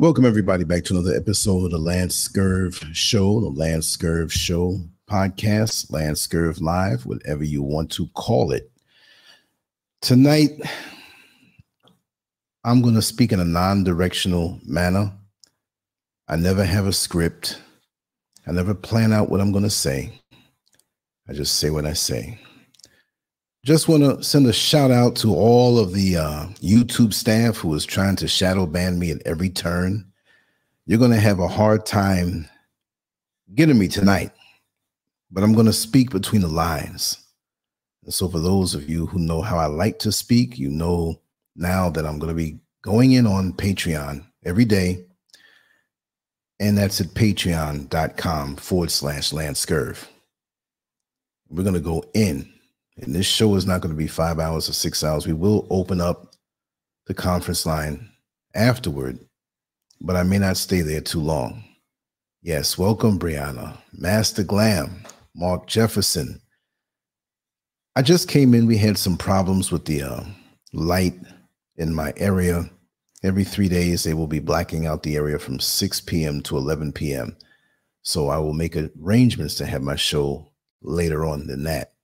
Welcome, everybody, back to another episode of the Scurv Show, the Scurv Show podcast, Scurv Live, whatever you want to call it. Tonight, I'm going to speak in a non directional manner. I never have a script, I never plan out what I'm going to say. I just say what I say. Just want to send a shout out to all of the uh, YouTube staff who is trying to shadow ban me at every turn. You're going to have a hard time getting me tonight, but I'm going to speak between the lines. And so, for those of you who know how I like to speak, you know now that I'm going to be going in on Patreon every day. And that's at patreon.com forward slash Lance Scurv. We're going to go in and this show is not going to be five hours or six hours. We will open up the conference line afterward, but I may not stay there too long. Yes, welcome, Brianna, Master Glam, Mark Jefferson. I just came in. We had some problems with the uh, light in my area. Every three days, they will be blacking out the area from 6 p.m. to 11 p.m. So I will make arrangements to have my show later on than that.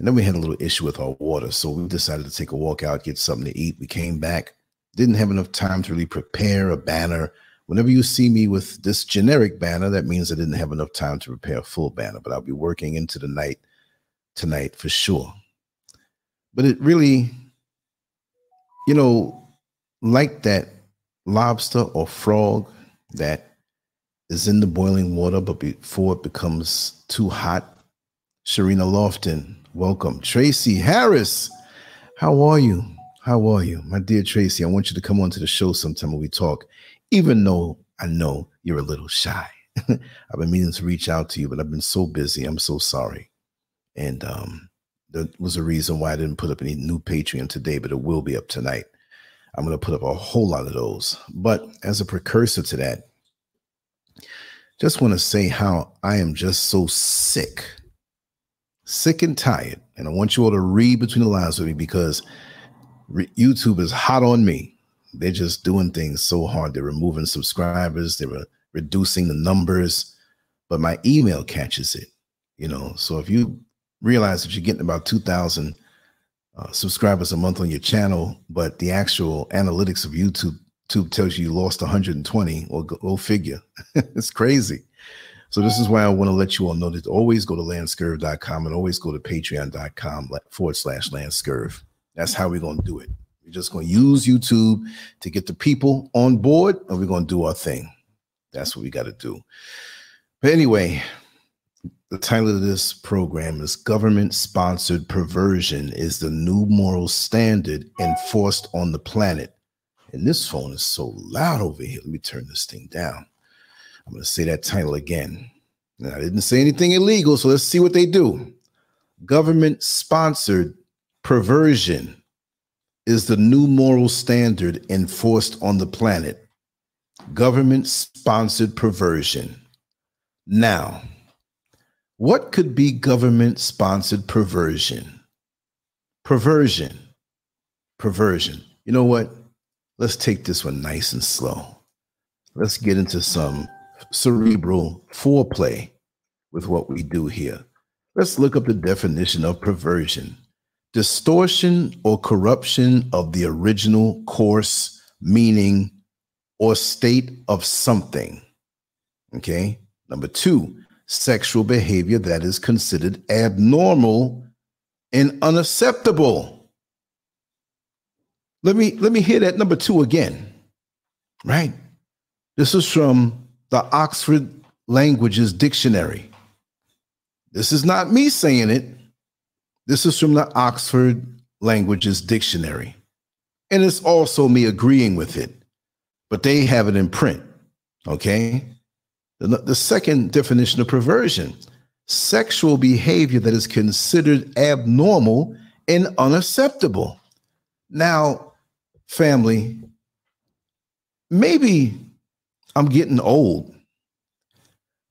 And then we had a little issue with our water. So we decided to take a walk out, get something to eat. We came back, didn't have enough time to really prepare a banner. Whenever you see me with this generic banner, that means I didn't have enough time to prepare a full banner, but I'll be working into the night tonight for sure. But it really, you know, like that lobster or frog that is in the boiling water, but before it becomes too hot, Sharina Lofton Welcome. Tracy Harris. How are you? How are you? My dear Tracy, I want you to come on to the show sometime when we talk, even though I know you're a little shy. I've been meaning to reach out to you, but I've been so busy. I'm so sorry. And um, there was a reason why I didn't put up any new Patreon today, but it will be up tonight. I'm going to put up a whole lot of those. But as a precursor to that, just want to say how I am just so sick sick and tired. And I want you all to read between the lines with me because re- YouTube is hot on me. They're just doing things so hard. They're removing subscribers, they're re- reducing the numbers, but my email catches it. You know, so if you realize that you're getting about 2,000 uh, subscribers a month on your channel, but the actual analytics of YouTube, YouTube tells you you lost 120, or go, go figure. it's crazy. So this is why I want to let you all know that always go to lancescurv.com and always go to patreon.com forward slash lancescurv. That's how we're going to do it. We're just going to use YouTube to get the people on board and we're going to do our thing. That's what we got to do. But anyway, the title of this program is Government Sponsored Perversion is the New Moral Standard Enforced on the Planet. And this phone is so loud over here. Let me turn this thing down. I'm going to say that title again. Now, I didn't say anything illegal, so let's see what they do. Government sponsored perversion is the new moral standard enforced on the planet. Government sponsored perversion. Now, what could be government sponsored perversion? Perversion. Perversion. You know what? Let's take this one nice and slow. Let's get into some cerebral foreplay with what we do here. Let's look up the definition of perversion distortion or corruption of the original course, meaning, or state of something. Okay. Number two, sexual behavior that is considered abnormal and unacceptable. Let me let me hear that number two again. Right? This is from the Oxford Languages Dictionary. This is not me saying it. This is from the Oxford Languages Dictionary. And it's also me agreeing with it, but they have it in print. Okay. The, the second definition of perversion sexual behavior that is considered abnormal and unacceptable. Now, family, maybe I'm getting old.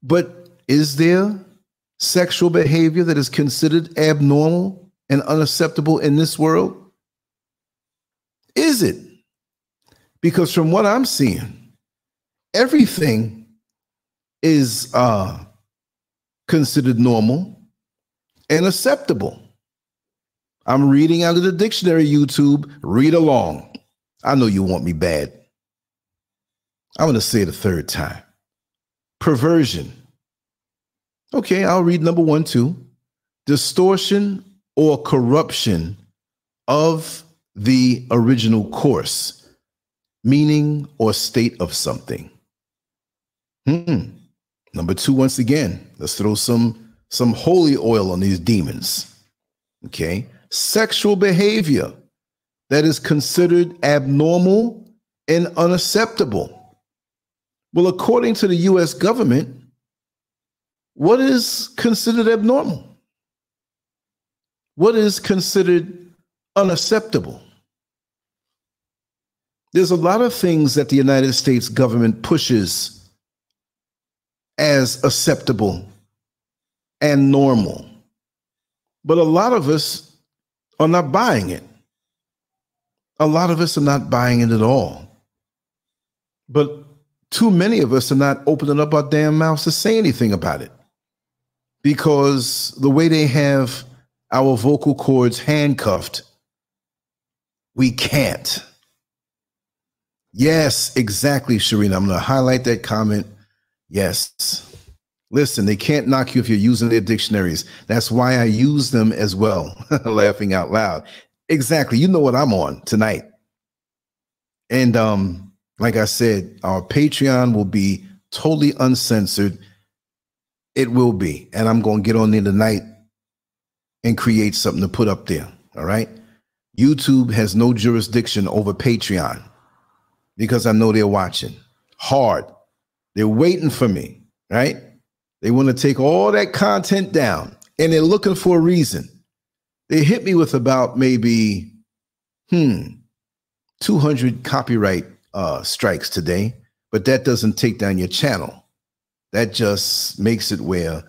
But is there sexual behavior that is considered abnormal and unacceptable in this world? Is it? Because from what I'm seeing, everything is uh, considered normal and acceptable. I'm reading out of the dictionary, YouTube. Read along. I know you want me bad. I'm going to say it a third time perversion. Okay, I'll read number one, too. Distortion or corruption of the original course, meaning or state of something. Hmm. Number two, once again, let's throw some some holy oil on these demons. Okay, sexual behavior that is considered abnormal and unacceptable. Well, according to the US government, what is considered abnormal? What is considered unacceptable? There's a lot of things that the United States government pushes as acceptable and normal. But a lot of us are not buying it. A lot of us are not buying it at all. But too many of us are not opening up our damn mouths to say anything about it because the way they have our vocal cords handcuffed, we can't. Yes, exactly, Sharina. I'm going to highlight that comment. Yes. Listen, they can't knock you if you're using their dictionaries. That's why I use them as well, laughing out loud. Exactly. You know what I'm on tonight. And um, like I said, our Patreon will be totally uncensored. It will be. And I'm going to get on there tonight and create something to put up there. All right. YouTube has no jurisdiction over Patreon because I know they're watching hard. They're waiting for me, right? They want to take all that content down and they're looking for a reason. They hit me with about maybe, hmm, 200 copyright uh, strikes today, but that doesn't take down your channel. That just makes it where,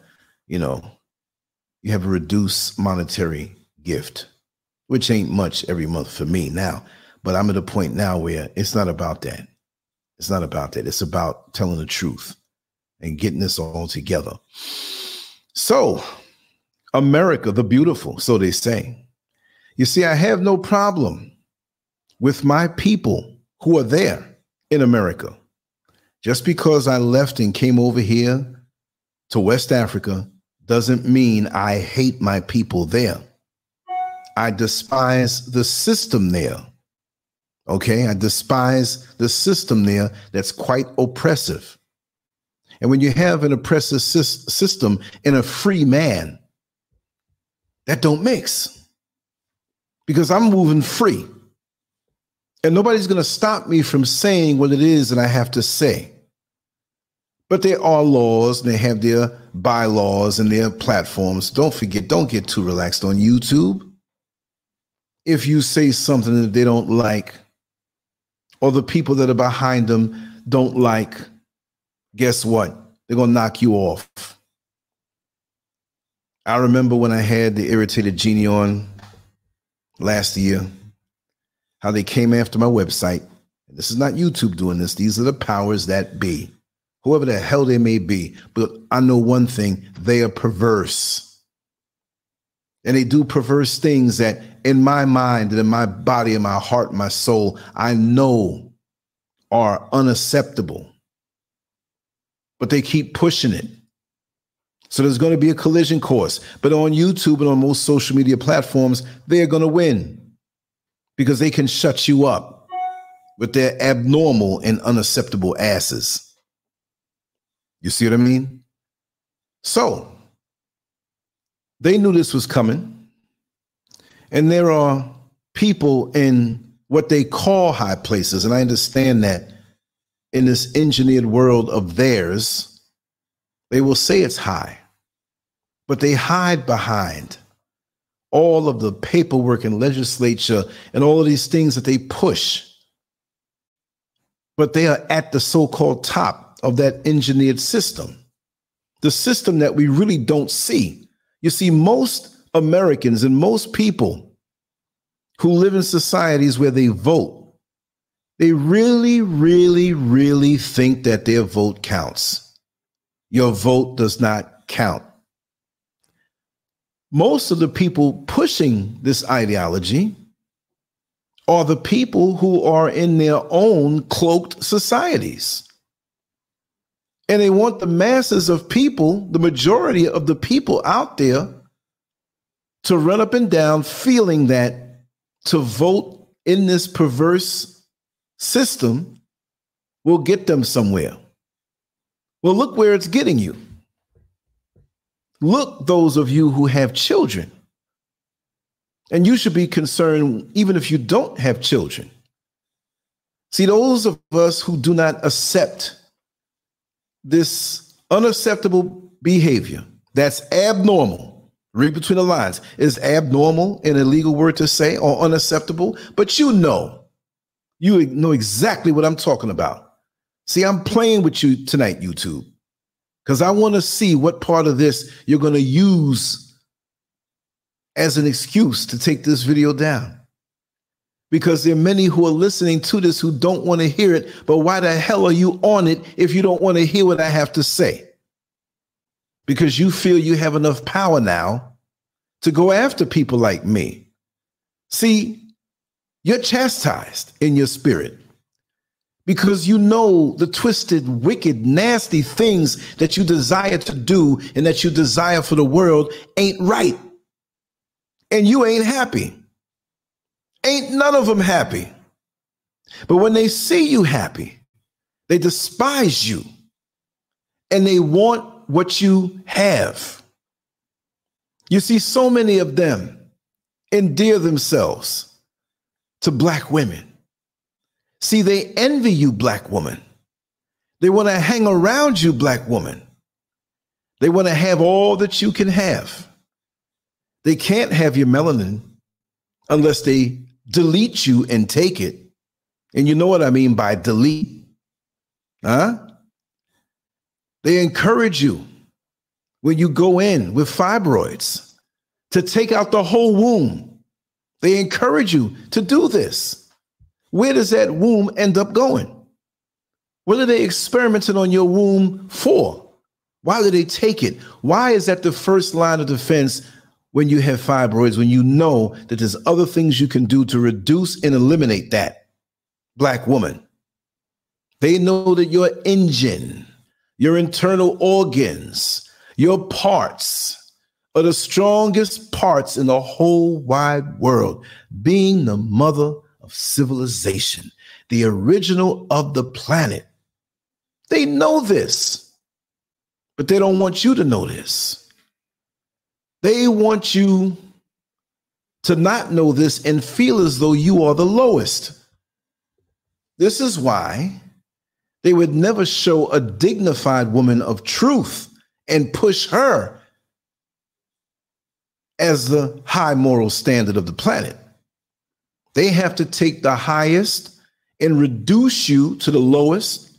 you know, you have a reduced monetary gift, which ain't much every month for me now. But I'm at a point now where it's not about that. It's not about that. It's about telling the truth and getting this all together. So, America the beautiful, so they say. You see, I have no problem with my people who are there in America. Just because I left and came over here to West Africa doesn't mean I hate my people there. I despise the system there. Okay, I despise the system there that's quite oppressive. And when you have an oppressive system in a free man, that don't mix. Because I'm moving free. And nobody's going to stop me from saying what it is that I have to say. But there are laws, and they have their bylaws and their platforms. Don't forget, don't get too relaxed on YouTube. If you say something that they don't like, or the people that are behind them don't like, guess what? They're going to knock you off. I remember when I had the irritated genie on last year, how they came after my website. And This is not YouTube doing this, these are the powers that be, whoever the hell they may be. But I know one thing they are perverse. And they do perverse things that in my mind and in my body and my heart, my soul, I know are unacceptable. But they keep pushing it. So there's going to be a collision course. But on YouTube and on most social media platforms, they're going to win because they can shut you up with their abnormal and unacceptable asses. You see what I mean? So they knew this was coming. And there are people in what they call high places. And I understand that in this engineered world of theirs, they will say it's high, but they hide behind all of the paperwork and legislature and all of these things that they push. But they are at the so called top of that engineered system, the system that we really don't see. You see, most Americans and most people who live in societies where they vote, They really, really, really think that their vote counts. Your vote does not count. Most of the people pushing this ideology are the people who are in their own cloaked societies. And they want the masses of people, the majority of the people out there, to run up and down feeling that to vote in this perverse system will get them somewhere. Well, look where it's getting you. Look, those of you who have children. And you should be concerned even if you don't have children. See, those of us who do not accept this unacceptable behavior that's abnormal, read between the lines, is abnormal an illegal word to say or unacceptable, but you know, you know exactly what I'm talking about. See, I'm playing with you tonight, YouTube, because I want to see what part of this you're going to use as an excuse to take this video down. Because there are many who are listening to this who don't want to hear it, but why the hell are you on it if you don't want to hear what I have to say? Because you feel you have enough power now to go after people like me. See, you're chastised in your spirit because you know the twisted, wicked, nasty things that you desire to do and that you desire for the world ain't right and you ain't happy. Ain't none of them happy. But when they see you happy, they despise you and they want what you have. You see, so many of them endear themselves to black women. See, they envy you, black woman. They want to hang around you, black woman. They want to have all that you can have. They can't have your melanin unless they delete you and take it. And you know what I mean by delete? Huh? They encourage you when you go in with fibroids to take out the whole womb. They encourage you to do this. Where does that womb end up going? What are they experimenting on your womb for? Why do they take it? Why is that the first line of defense when you have fibroids, when you know that there's other things you can do to reduce and eliminate that, black woman. They know that your engine, your internal organs, your parts are the strongest parts in the whole wide world, being the mother of civilization, the original of the planet. They know this, but they don't want you to know this. They want you to not know this and feel as though you are the lowest. This is why they would never show a dignified woman of truth and push her as the high moral standard of the planet. They have to take the highest and reduce you to the lowest,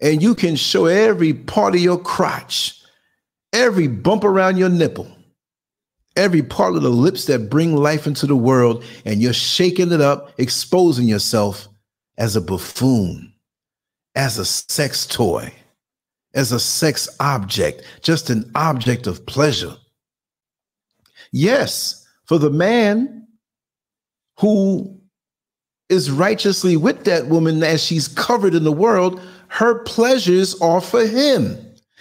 and you can show every part of your crotch, every bump around your nipple every part of the lips that bring life into the world, and you're shaking it up, exposing yourself as a buffoon, as a sex toy, as a sex object, just an object of pleasure. Yes, for the man who is righteously with that woman as she's covered in the world, her pleasures are for him,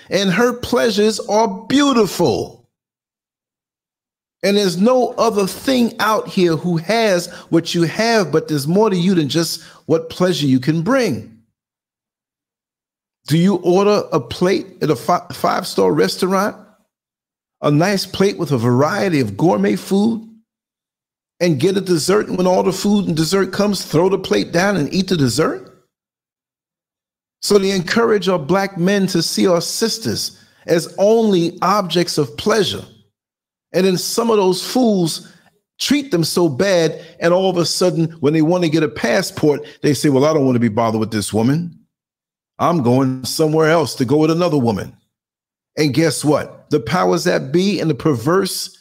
and her pleasures are beautiful. And there's no other thing out here who has what you have, but there's more to you than just what pleasure you can bring. Do you order a plate at a five star restaurant? A nice plate with a variety of gourmet food? And get a dessert, and when all the food and dessert comes, throw the plate down and eat the dessert? So they encourage our black men to see our sisters as only objects of pleasure and then some of those fools treat them so bad. And all of a sudden, when they want to get a passport, they say, Well, I don't want to be bothered with this woman. I'm going somewhere else to go with another woman. And guess what? The powers that be and the perverse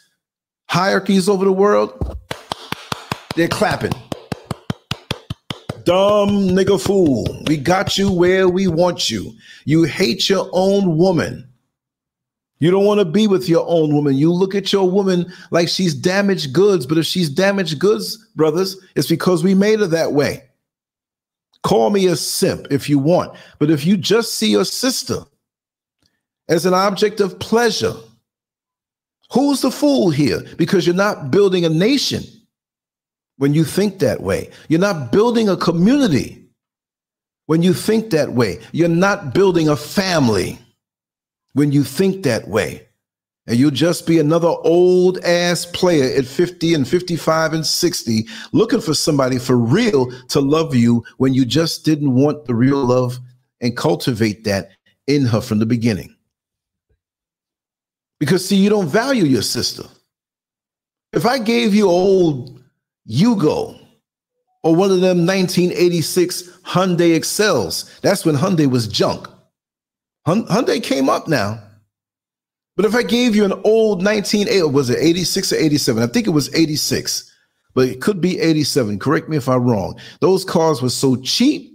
hierarchies over the world, they're clapping. dumb nigga fool. We got you where we want you. You hate your own woman. You don't want to be with your own woman. You look at your woman like she's damaged goods, but if she's damaged goods, brothers, it's because we made her that way. Call me a simp if you want, but if you just see your sister as an object of pleasure, who's the fool here? Because you're not building a nation when you think that way. You're not building a community when you think that way. You're not building a family when you think that way. And you'll just be another old ass player at 50 and 55 and 60 looking for somebody for real to love you when you just didn't want the real love and cultivate that in her from the beginning. Because, see, you don't value your sister. If I gave you old Yugo or one of them 1986 Hyundai Excels, that's when Hyundai was junk. Hyundai came up now. But if I gave you an old 1980, was it 86 or 87? I think it was 86, but it could be 87. Correct me if I'm wrong. Those cars were so cheap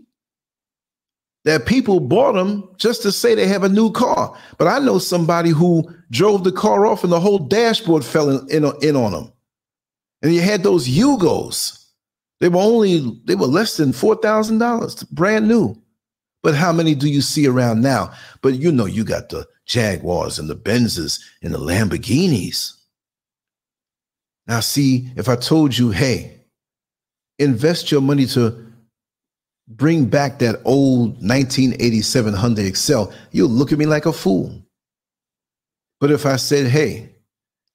that people bought them just to say they have a new car. But I know somebody who drove the car off and the whole dashboard fell in, in, in on them. And you had those Yugos. They were only, they were less than $4,000, brand new. But how many do you see around now? But you know, you got the Jaguars and the Benzes and the Lamborghinis. Now, see, if I told you, hey, invest your money to bring back that old 1987 Hyundai Excel, you'll look at me like a fool. But if I said, hey,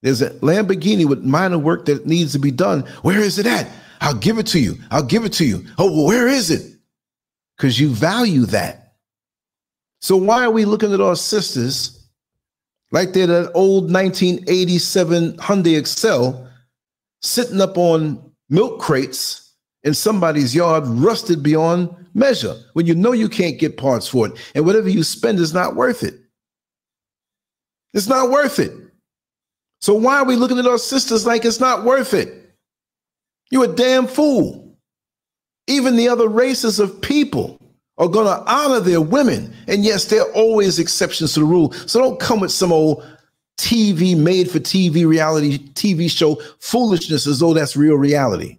there's a Lamborghini with minor work that needs to be done, where is it at? I'll give it to you. I'll give it to you. Oh, well, where is it? because you value that. So why are we looking at our sisters like they're that old 1987 Hyundai Excel sitting up on milk crates in somebody's yard, rusted beyond measure, when you know you can't get parts for it, and whatever you spend is not worth it. It's not worth it. So why are we looking at our sisters like it's not worth it? You're a damn fool. Even the other races of people are going to honor their women. And yes, there are always exceptions to the rule. So don't come with some old TV made for TV reality TV show foolishness as though that's real reality.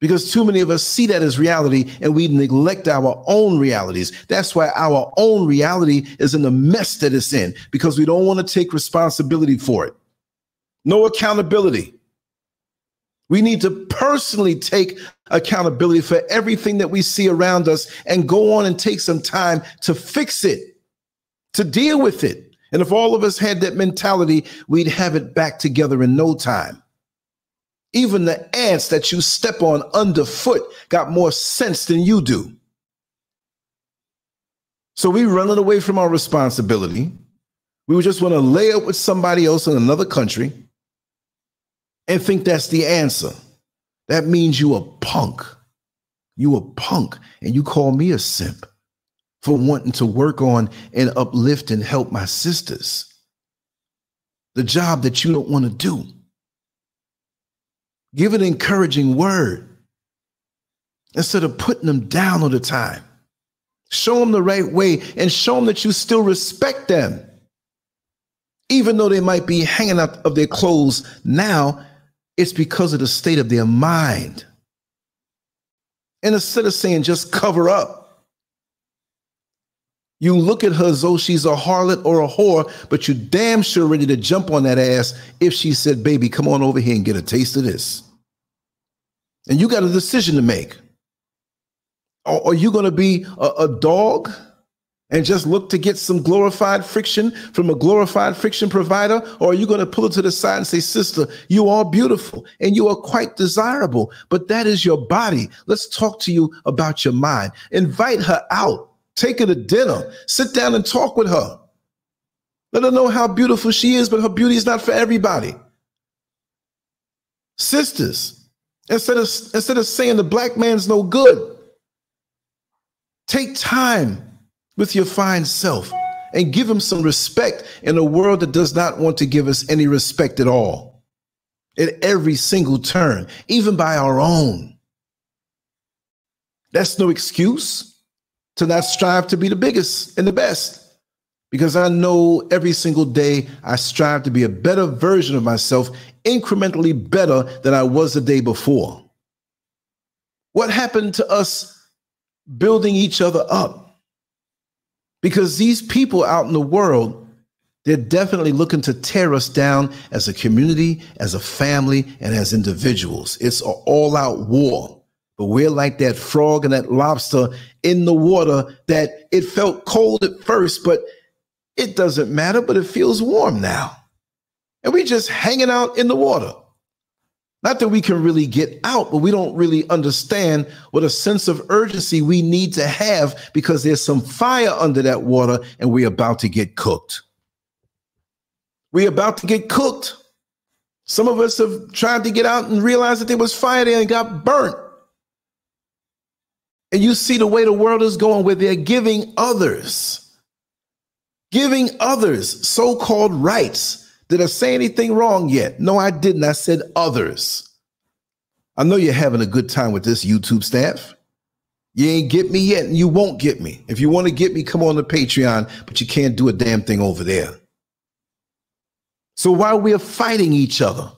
Because too many of us see that as reality and we neglect our own realities. That's why our own reality is in the mess that it's in because we don't want to take responsibility for it. No accountability. We need to personally take accountability for everything that we see around us and go on and take some time to fix it, to deal with it. And if all of us had that mentality, we'd have it back together in no time. Even the ants that you step on underfoot got more sense than you do. So we running away from our responsibility. We just want to lay up with somebody else in another country and think that's the answer. That means you a punk. You a punk, and you call me a simp for wanting to work on and uplift and help my sisters. The job that you don't want to do. Give an encouraging word instead of putting them down all the time. Show them the right way and show them that you still respect them. Even though they might be hanging out of their clothes now, it's because of the state of their mind. And instead of saying just cover up, you look at her as though she's a harlot or a whore, but you're damn sure ready to jump on that ass if she said, Baby, come on over here and get a taste of this. And you got a decision to make. Are, you going to be a, a dog? and just look to get some glorified friction from a glorified friction provider? Or are you going to pull it to the side and say, Sister, you are beautiful and you are quite desirable, but that is your body. Let's talk to you about your mind. Invite her out, take her to dinner, sit down and talk with her. Let her know how beautiful she is, but her beauty is not for everybody. Sisters, instead of, instead of saying the black man's no good, take time with your fine self and give him some respect in a world that does not want to give us any respect at all. At every single turn, even by our own. That's no excuse to not strive to be the biggest and the best. Because I know every single day I strive to be a better version of myself, incrementally better than I was the day before. What happened to us building each other up? Because these people out in the world, they're definitely looking to tear us down as a community, as a family, and as individuals. It's an all out war. But we're like that frog and that lobster in the water that it felt cold at first, but it doesn't matter, but it feels warm now. And we're just hanging out in the water. Not that we can really get out, but we don't really understand what a sense of urgency we need to have because there's some fire under that water and we're about to get cooked. We're about to get cooked. Some of us have tried to get out and realized that there was fire there and got burnt. And you see the way the world is going, where they're giving others, giving others so called rights. Did I say anything wrong yet? No, I didn't. I said others. I know you're having a good time with this YouTube staff. You ain't get me yet, and you won't get me. If you want to get me, come on to Patreon, but you can't do a damn thing over there. So while we're fighting each other,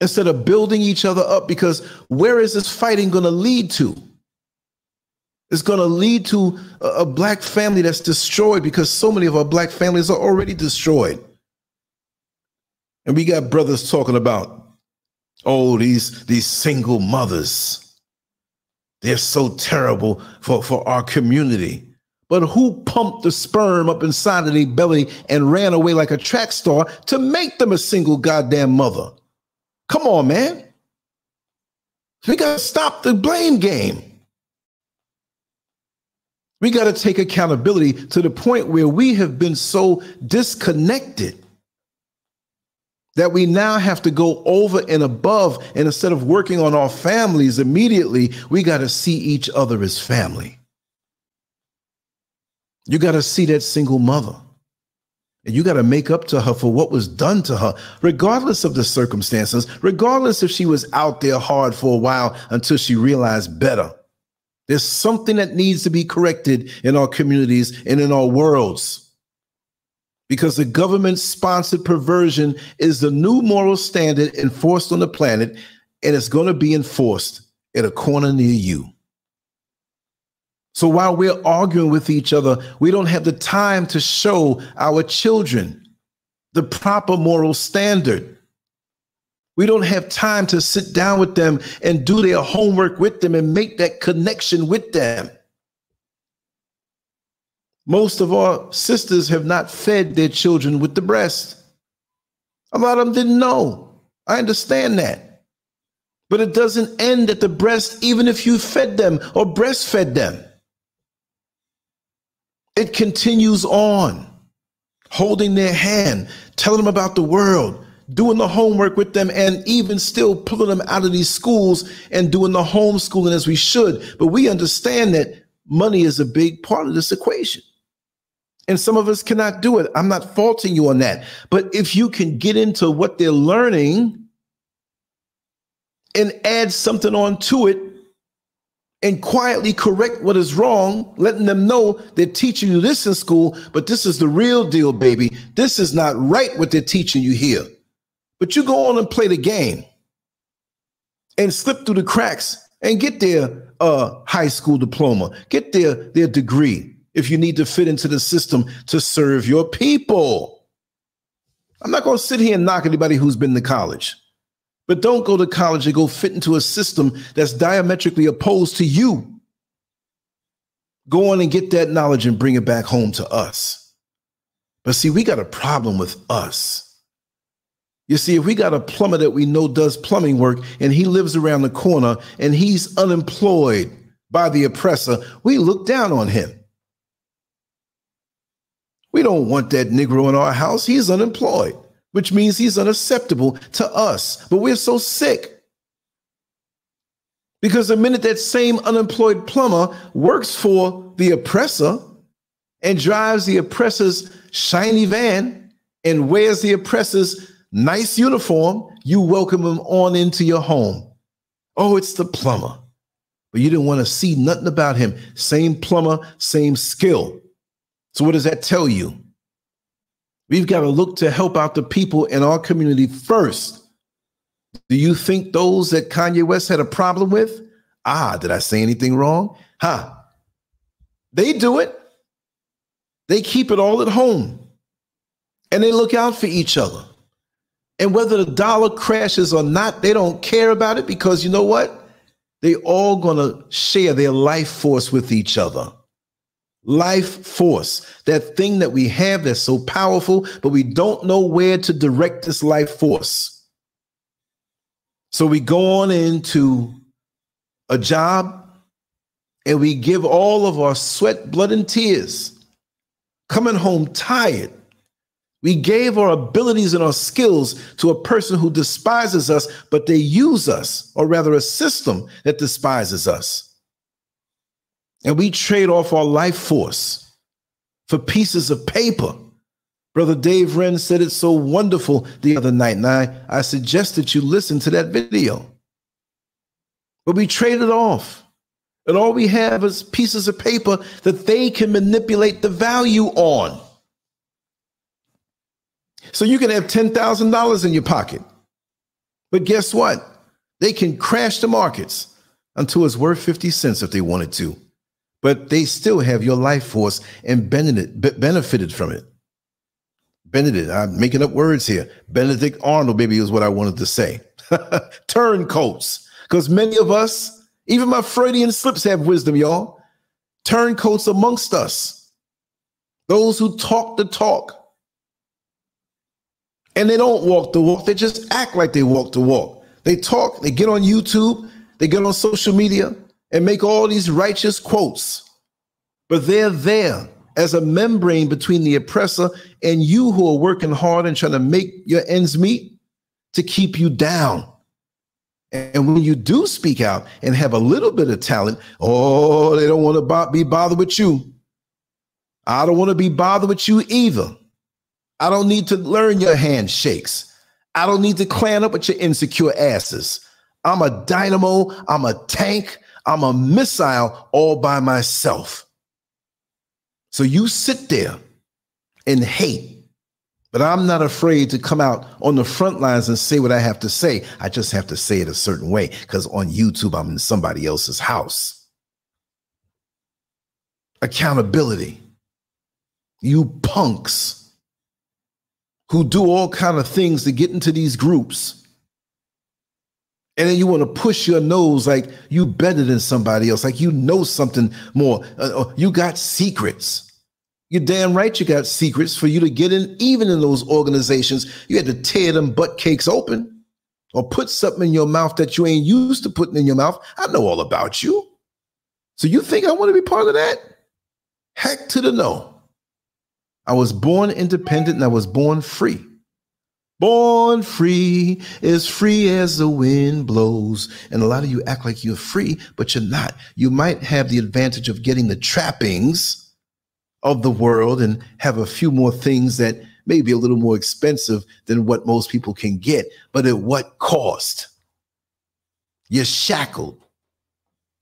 instead of building each other up, because where is this fighting going to lead to? It's going to lead to a, a black family that's destroyed because so many of our black families are already destroyed. And we got brothers talking about, oh, these, these single mothers. They're so terrible for, for our community. But who pumped the sperm up inside of their belly and ran away like a track star to make them a single goddamn mother? Come on, man. We got to stop the blame game. We got to take accountability to the point where we have been so disconnected that we now have to go over and above. And instead of working on our families immediately, we got to see each other as family. You got to see that single mother. And you got to make up to her for what was done to her, regardless of the circumstances, regardless if she was out there hard for a while until she realized better. There's something that needs to be corrected in our communities and in our worlds. Because the government sponsored perversion is the new moral standard enforced on the planet, and it's going to be enforced at a corner near you. So while we're arguing with each other, we don't have the time to show our children the proper moral standard. We don't have time to sit down with them and do their homework with them and make that connection with them. Most of our sisters have not fed their children with the breast. A lot of them didn't know. I understand that. But it doesn't end at the breast, even if you fed them or breastfed them. It continues on, holding their hand, telling them about the world, doing the homework with them and even still pulling them out of these schools and doing the homeschooling as we should. But we understand that money is a big part of this equation. And some of us cannot do it. I'm not faulting you on that. But if you can get into what they're learning and add something on to it and quietly correct what is wrong, letting them know they're teaching you this in school, but this is the real deal, baby. This is not right what they're teaching you here. But you go on and play the game and slip through the cracks and get their uh, high school diploma, get their, their degree if you need to fit into the system to serve your people. I'm not going to sit here and knock anybody who's been to college, but don't go to college and go fit into a system that's diametrically opposed to you. Go on and get that knowledge and bring it back home to us. But see, we got a problem with us. You see, if we got a plumber that we know does plumbing work and he lives around the corner and he's unemployed by the oppressor, we look down on him. We don't want that Negro in our house. He's unemployed, which means he's unacceptable to us. But we're so sick. Because the minute that same unemployed plumber works for the oppressor and drives the oppressor's shiny van and wears the oppressor's nice uniform, you welcome him on into your home. Oh, it's the plumber. but you didn't want to see nothing about him. Same plumber, same skill. So, what does that tell you? We've got to look to help out the people in our community first. Do you think those that Kanye West had a problem with? Ah, did I say anything wrong? Huh. They do it. They keep it all at home and they look out for each other. And whether the dollar crashes or not, they don't care about it because you know what? They all gonna share their life force with each other. Life force, that thing that we have that's so powerful, but we don't know where to direct this life force. So we go on into a job and we give all of our sweat, blood, and tears, coming home tired, we gave our abilities and our skills to a person who despises us, but they use us, or rather, a system that despises us. And we trade off our life force for pieces of paper. Brother Dave Wren said it so wonderful the other night, and I, I suggest that you listen to that video. But we trade it off. And all we have is pieces of paper that they can manipulate the value on. So you can have $10,000 in your pocket. But guess what? They can crash the markets until it's worth 50 cents if they wanted to. But they still have your life force and benefited from it. Benedict, I'm making up words here. Benedict Arnold, maybe is what I wanted to say. Turncoats. Because many of us, even my Freudian slips have wisdom, y'all. Turncoats amongst us. Those who talk the talk and they don't walk the walk. They just act like they walk the walk. They talk, they get on YouTube, they get on social media and make all these righteous quotes. But they're there as a membrane between the oppressor and you who are working hard and trying to make your ends meet to keep you down. And when you do speak out and have a little bit of talent, oh, they don't want to be bothered with you. I don't want to be bothered with you either. I don't need to learn your handshakes. I don't need to clan up with your insecure asses. I'm a dynamo, I'm a tank, I'm a missile all by myself. So you sit there and hate, but I'm not afraid to come out on the front lines and say what I have to say. I just have to say it a certain way because on YouTube, I'm in somebody else's house. Accountability. You punks who do all kind of things to get into these groups. And then you want to push your nose like you better than somebody else like you know something more. Uh, uh, you got secrets. You're damn right you got secrets for you to get in even in those organizations. You had to tear them butt cakes open or put something in your mouth that you ain't used to putting in your mouth. I know all about you. So you think i want to be part of that? Heck to the no I was born independent and I was born free. Born free, as free as the wind blows. And a lot of you act like you're free, but you're not. You might have the advantage of getting the trappings of the world and have a few more things that may be a little more expensive than what most people can get. But at what cost? You're shackled,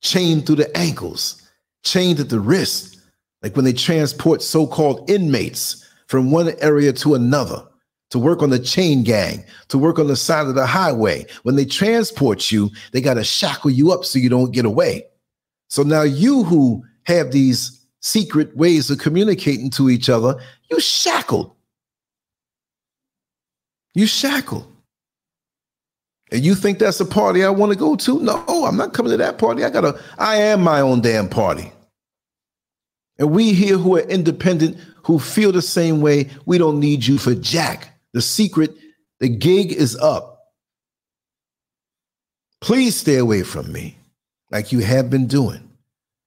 chained through the ankles, chained at the wrist, like when they transport so called inmates from one area to another to work on the chain gang, to work on the side of the highway. When they transport you, they got to shackle you up so you don't get away. So now you who have these secret ways of communicating to each other, you shackled. You shackled. And you think that's a party I want to go to? No, I'm not coming to that party. I gotta, I am my own damn party. And we here who are independent, who feel the same way, we don't need you for Jack. The secret, the gig is up. Please stay away from me like you have been doing.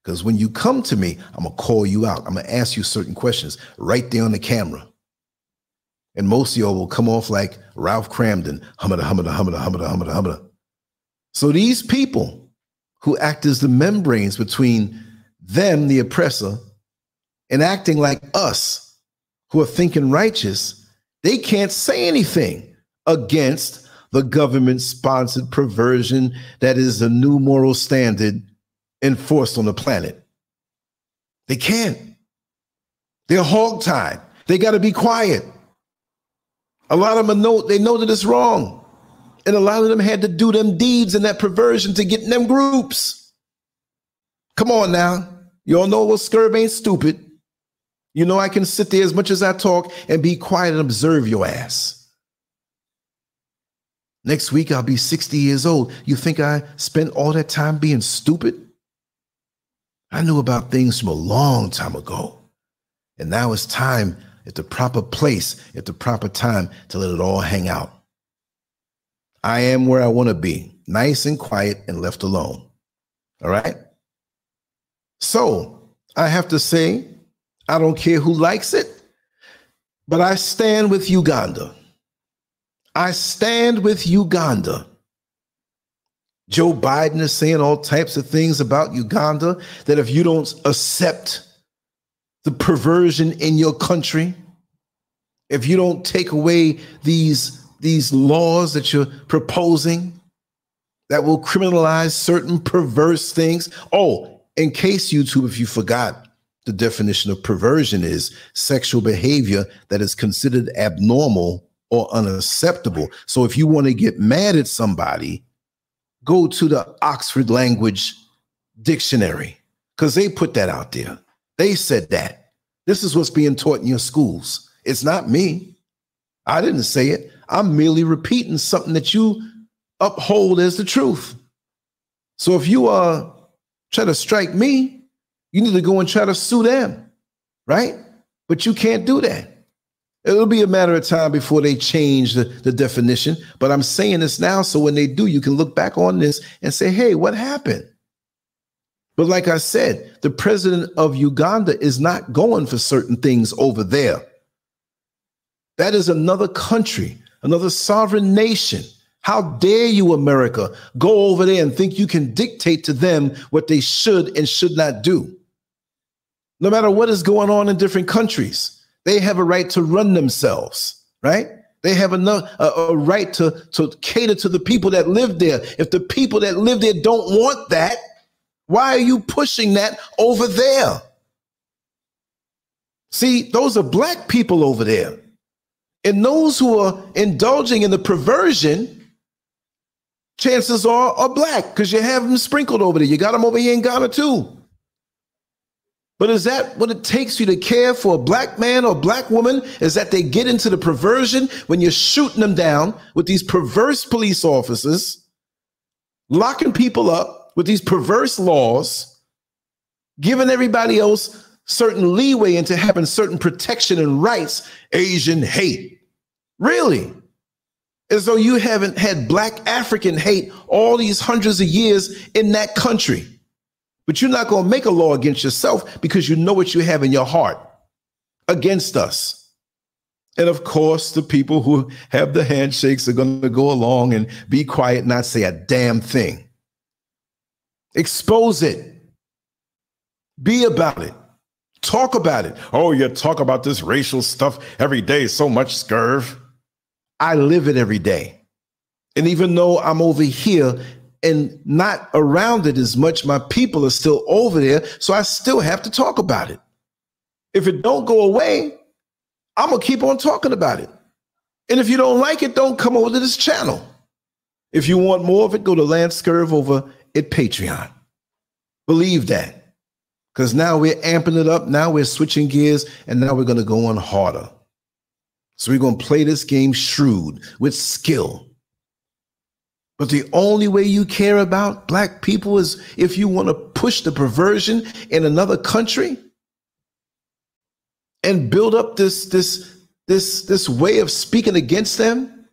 Because when you come to me, I'm going to call you out. I'm going to ask you certain questions right there on the camera. And most of y'all will come off like Ralph Kramden, humada, humada, humada, humada, humada, humada. So these people who act as the membranes between them, the oppressor, and acting like us who are thinking righteous, they can't say anything against the government sponsored perversion that is the new moral standard enforced on the planet. They can't. They're hog tied. They got to be quiet. A lot of them know they know that it's wrong. And a lot of them had to do them deeds and that perversion to get in them groups. Come on now. You all know what Scurv ain't stupid. You know I can sit there as much as I talk and be quiet and observe your ass. Next week I'll be 60 years old. You think I spent all that time being stupid? I knew about things from a long time ago. And now it's time at the proper place, at the proper time to let it all hang out. I am where I want to be, nice and quiet and left alone. All right? So I have to say, I don't care who likes it, but I stand with Uganda. I stand with Uganda. Joe Biden is saying all types of things about Uganda that if you don't accept the perversion in your country, if you don't take away these, these laws that you're proposing that will criminalize certain perverse things. Oh, in case YouTube, if you forgot, the definition of perversion is sexual behavior that is considered abnormal or unacceptable. So if you want to get mad at somebody, go to the Oxford Language Dictionary because they put that out there. They said that. This is what's being taught in your schools. It's not me. I didn't say it. I'm merely repeating something that you uphold as the truth. So if you uh try to strike me, you need to go and try to sue them, right? But you can't do that. It'll be a matter of time before they change the, the definition. But I'm saying this now so when they do, you can look back on this and say, hey, what happened? But like I said, the president of Uganda is not going for certain things over there. That is another country, another sovereign nation. How dare you, America, go over there and think you can dictate to them what they should and should not do? No matter what is going on in different countries. They have a right to run themselves, right? They have a, a, right to, to cater to the people that live there. If the people that live there don't want that, why are you pushing that over there? See, those are black people over there. And those who are indulging in the perversion, chances are are black because you have them sprinkled over there. You got them over here in Ghana too. But is that what it takes you to care for a black man or black woman? Is that they get into the perversion when you're shooting them down with these perverse police officers, locking people up with these perverse laws, giving everybody else certain leeway into having certain protection and rights, Asian hate. Really? As though you haven't had black African hate all these hundreds of years in that country. But you're not going to make a law against yourself because you know what you have in your heart against us. And of course, the people who have the handshakes are going to go along and be quiet, not say a damn thing. Expose it. Be about it. Talk about it. Oh, you talk about this racial stuff every day, so much scurv. I live it every day. And even though I'm over here and not around it as much. My people are still over there, so I still have to talk about it. If it don't go away, I'm gonna keep on talking about it. And if you don't like it, don't come over to this channel. If you want more of it, go to Lance Scurv over at Patreon. Believe that. Because now we're amping it up. Now we're switching gears, and now we're gonna go on harder. So we're gonna play this game shrewd with skill but the only way you care about black people is if you want to push the perversion in another country and build up this this this this way of speaking against them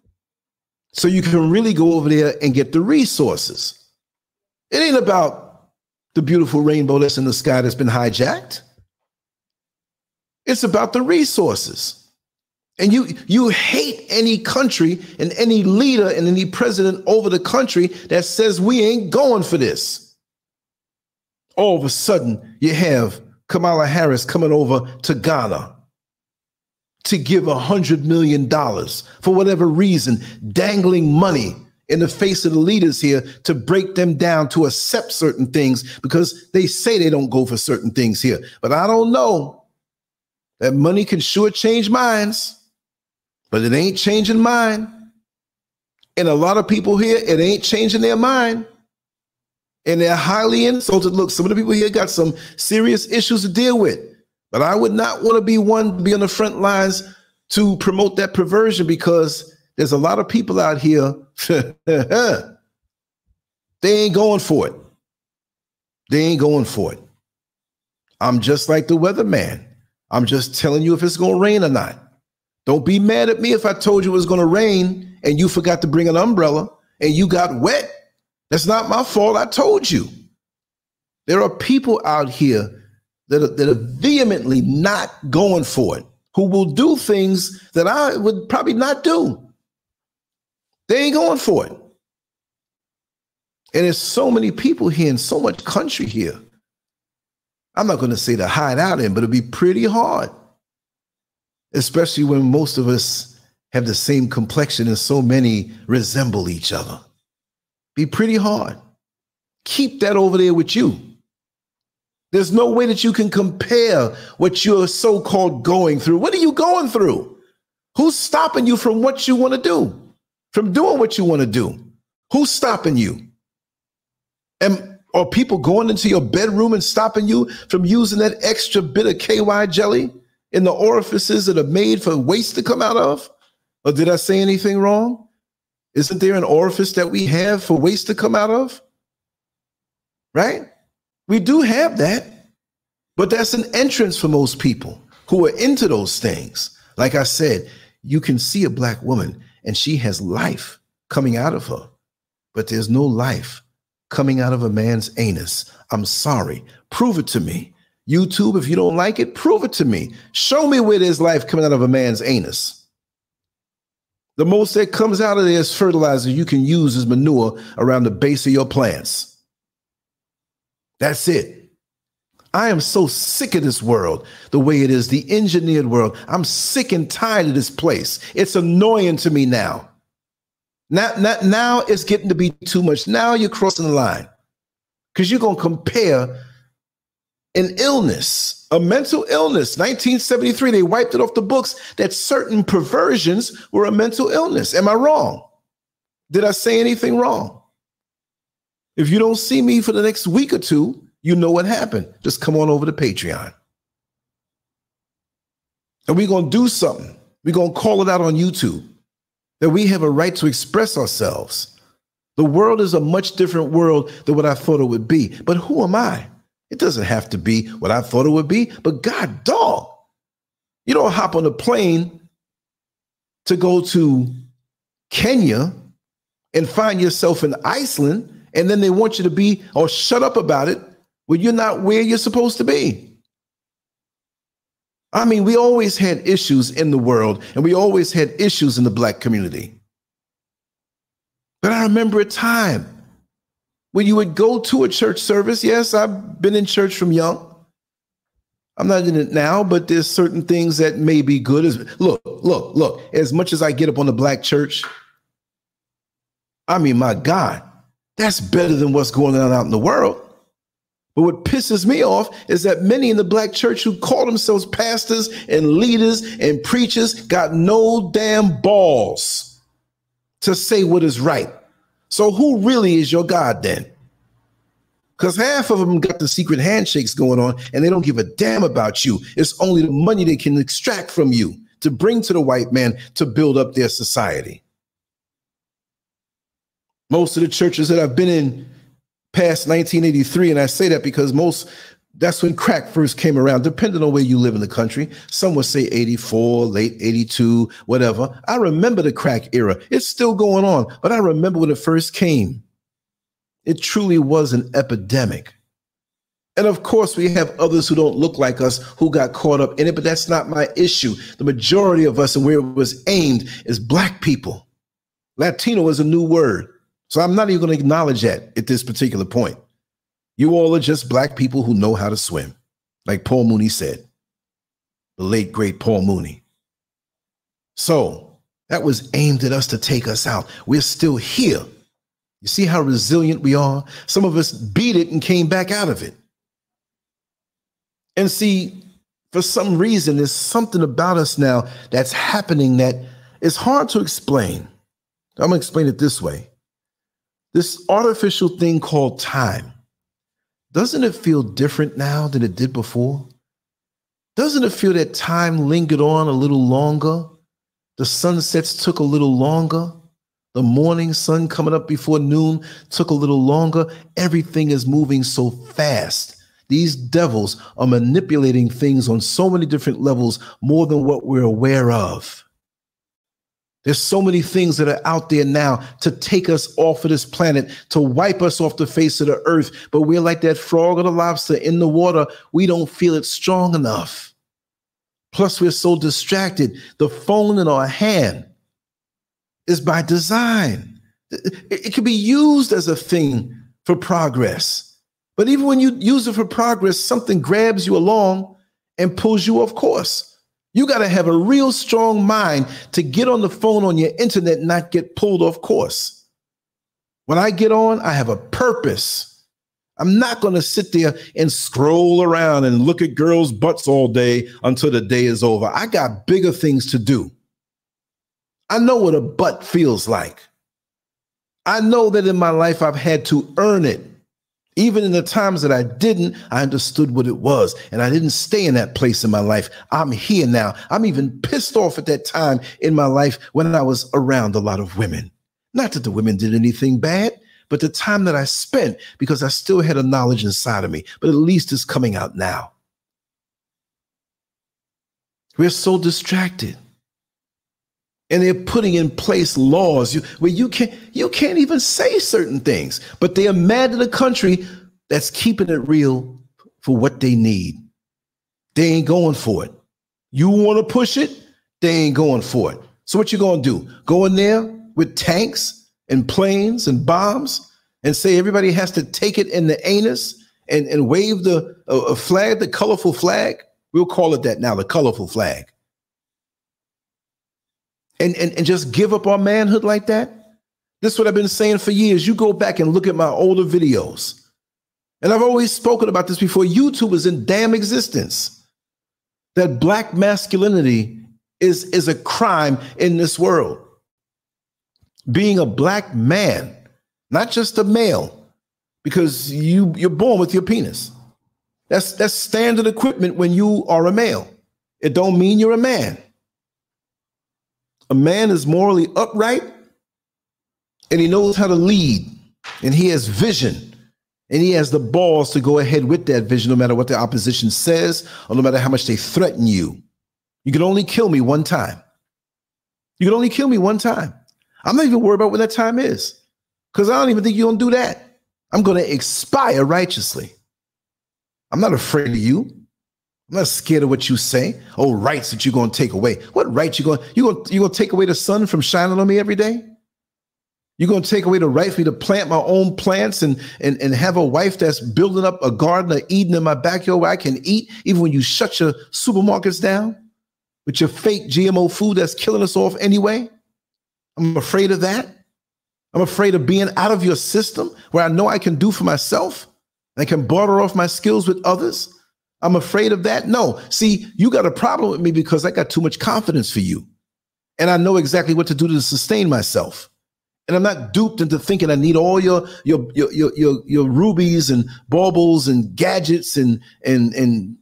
so you can really go over there and get the resources. It ain't about the beautiful rainbow that's in the sky that's been hijacked. It's about the resources. And you you hate any country and any leader and any president over the country that says we ain't going for this. All of a sudden, you have Kamala Harris coming over to Ghana to give a hundred million dollars for whatever reason, dangling money in the face of the leaders here to break them down to accept certain things because they say they don't go for certain things here. But I don't know. That money can sure change minds, but it ain't changing mine. And a lot of people here, it ain't changing their mind. And they're highly insulted. Look, some of the people here got some serious issues to deal with. But I would not want to be one to be on the front lines to promote that perversion because there's a lot of people out here, they ain't going for it. They ain't going for it. I'm just like the weatherman. I'm just telling you if it's going to rain or not. Don't be mad at me if I told you it was going to rain and you forgot to bring an umbrella and you got wet. That's not my fault. I told you. There are people out here that are, that are vehemently not going for it, who will do things that I would probably not do. They ain't going for it. And there's so many people here and so much country here. I'm not going to say to hide out in, but it'll be pretty hard, especially when most of us have the same complexion and so many resemble each other. Be pretty hard. Keep that over there with you. There's no way that you can compare what you're so called going through. What are you going through? Who's stopping you from what you want to do? From doing what you want to do? Who's stopping you? And are people going into your bedroom and stopping you from using that extra bit of KY jelly in the orifices that are made for waste to come out of? Or did I say anything wrong? Isn't there an orifice that we have for waste to come out of? Right? We do have that, but that's an entrance for most people who are into those things. Like I said, you can see a black woman and she has life coming out of her, but there's no life coming out of a man's anus. I'm sorry. Prove it to me. YouTube, if you don't like it, prove it to me. Show me where there's life coming out of a man's anus. The most that comes out of there is fertilizer you can use as manure around the base of your plants. That's it. I am so sick of this world, the way it is, the engineered world. I'm sick and tired of this place. It's annoying to me now. Now, now, now it's getting to be too much. Now you're crossing the line because you're going to compare an illness, a mental illness. 1973, they wiped it off the books that certain perversions were a mental illness. Am I wrong? Did I say anything wrong? If you don't see me for the next week or two, you know what happened. Just come on over to Patreon. And we're going to do something. We're going to call it out on YouTube that we have a right to express ourselves. The world is a much different world than what I thought it would be. But who am I? It doesn't have to be what I thought it would be, but God dog. You don't hop on a plane to go to Kenya and find yourself in Iceland and then they want you to be or shut up about it when you're not where you're supposed to be. I mean, we always had issues in the world and we always had issues in the black community. But I remember a time when you would go to a church service. Yes, I've been in church from young. I'm not in it now, but there's certain things that may be good. As look, look, look. As much as I get up on the black church, I mean, my God, that's better than what's going on out in the world. But what pisses me off is that many in the black church who call themselves pastors and leaders and preachers got no damn balls to say what is right. So who really is your God then? Because half of them got the secret handshakes going on and they don't give a damn about you. It's only the money they can extract from you to bring to the white man to build up their society. Most of the churches that I've been in past 1983, and I say that because most that's when crack first came around, depending on where you live in the country. Some would say 84, late 82, whatever. I remember the crack era. It's still going on, but I remember when it first came. It truly was an epidemic. And of course, we have others who don't look like us who got caught up in it, but that's not my issue. The majority of us and where it was aimed is black people. Latino is a new word. So I'm not even going to acknowledge that at this particular point. You all are just black people who know how to swim, like Paul Mooney said, the late, great Paul Mooney. So that was aimed at us to take us out. We're still here. You see how resilient we are? Some of us beat it and came back out of it. And see, for some reason, there's something about us now that's happening that is hard to explain. I'm going to explain it this way this artificial thing called time, doesn't it feel different now than it did before? Doesn't it feel that time lingered on a little longer? The sunsets took a little longer. The morning sun coming up before noon took a little longer. Everything is moving so fast. These devils are manipulating things on so many different levels more than what we're aware of. There's so many things that are out there now to take us off of this planet, to wipe us off the face of the earth. But we're like that frog or the lobster in the water. We don't feel it strong enough. Plus, we're so distracted. The phone in our hand is by design. It, it can be used as a thing for progress. But even when you use it for progress, something grabs you along and pulls you off course. You got to have a real strong mind to get on the phone on your internet and not get pulled off course. When I get on, I have a purpose. I'm not going to sit there and scroll around and look at girls' butts all day until the day is over. I got bigger things to do. I know what a butt feels like. I know that in my life I've had to earn it. Even in the times that I didn't, I understood what it was. And I didn't stay in that place in my life. I'm here now. I'm even pissed off at that time in my life when I was around a lot of women. Not that the women did anything bad, but the time that I spent because I still had a knowledge inside of me, but at least it's coming out now. We're so distracted and they're putting in place laws. Where you can't you can't even say certain things. But they are mad at a country that's keeping it real for what they need. They ain't going for it. You want to push it? They ain't going for it. So what you gonna do? Go in there with tanks and planes and bombs and say everybody has to take it in the anus and, and wave the a flag the colorful flag? We'll call it that now the colorful flag and, and, and just give up our manhood like that? This is what I've been saying for years. You go back and look at my older videos. And I've always spoken about this before. YouTube is in damn existence. That black masculinity is, is a crime in this world. Being a black man, not just a male, because you, you're born with your penis. That's, that's standard equipment when you are a male. It don't mean you're a man a man is morally upright and he knows how to lead and he has vision and he has the balls to go ahead with that vision no matter what the opposition says or no matter how much they threaten you. You can only kill me one time. You can only kill me one time. I'm not even worried about when that time is because I don't even think you're going to do that. I'm going to expire righteously. I'm not afraid of you. I'm not scared of what you say. Oh, rights that you're going to take away. What rights you going you going you to take away the sun from shining on me every day? You're going to take away the right for me to plant my own plants and, and, and have a wife that's building up a garden of Eden in my backyard where I can eat, even when you shut your supermarkets down with your fake GMO food that's killing us off anyway. I'm afraid of that. I'm afraid of being out of your system where I know I can do for myself. I can barter off my skills with others. I'm afraid of that. No, see, you got a problem with me because I got too much confidence for you. And I know exactly what to do to sustain myself. And I'm not duped into thinking I need all your your your your your, your rubies and baubles and gadgets and and and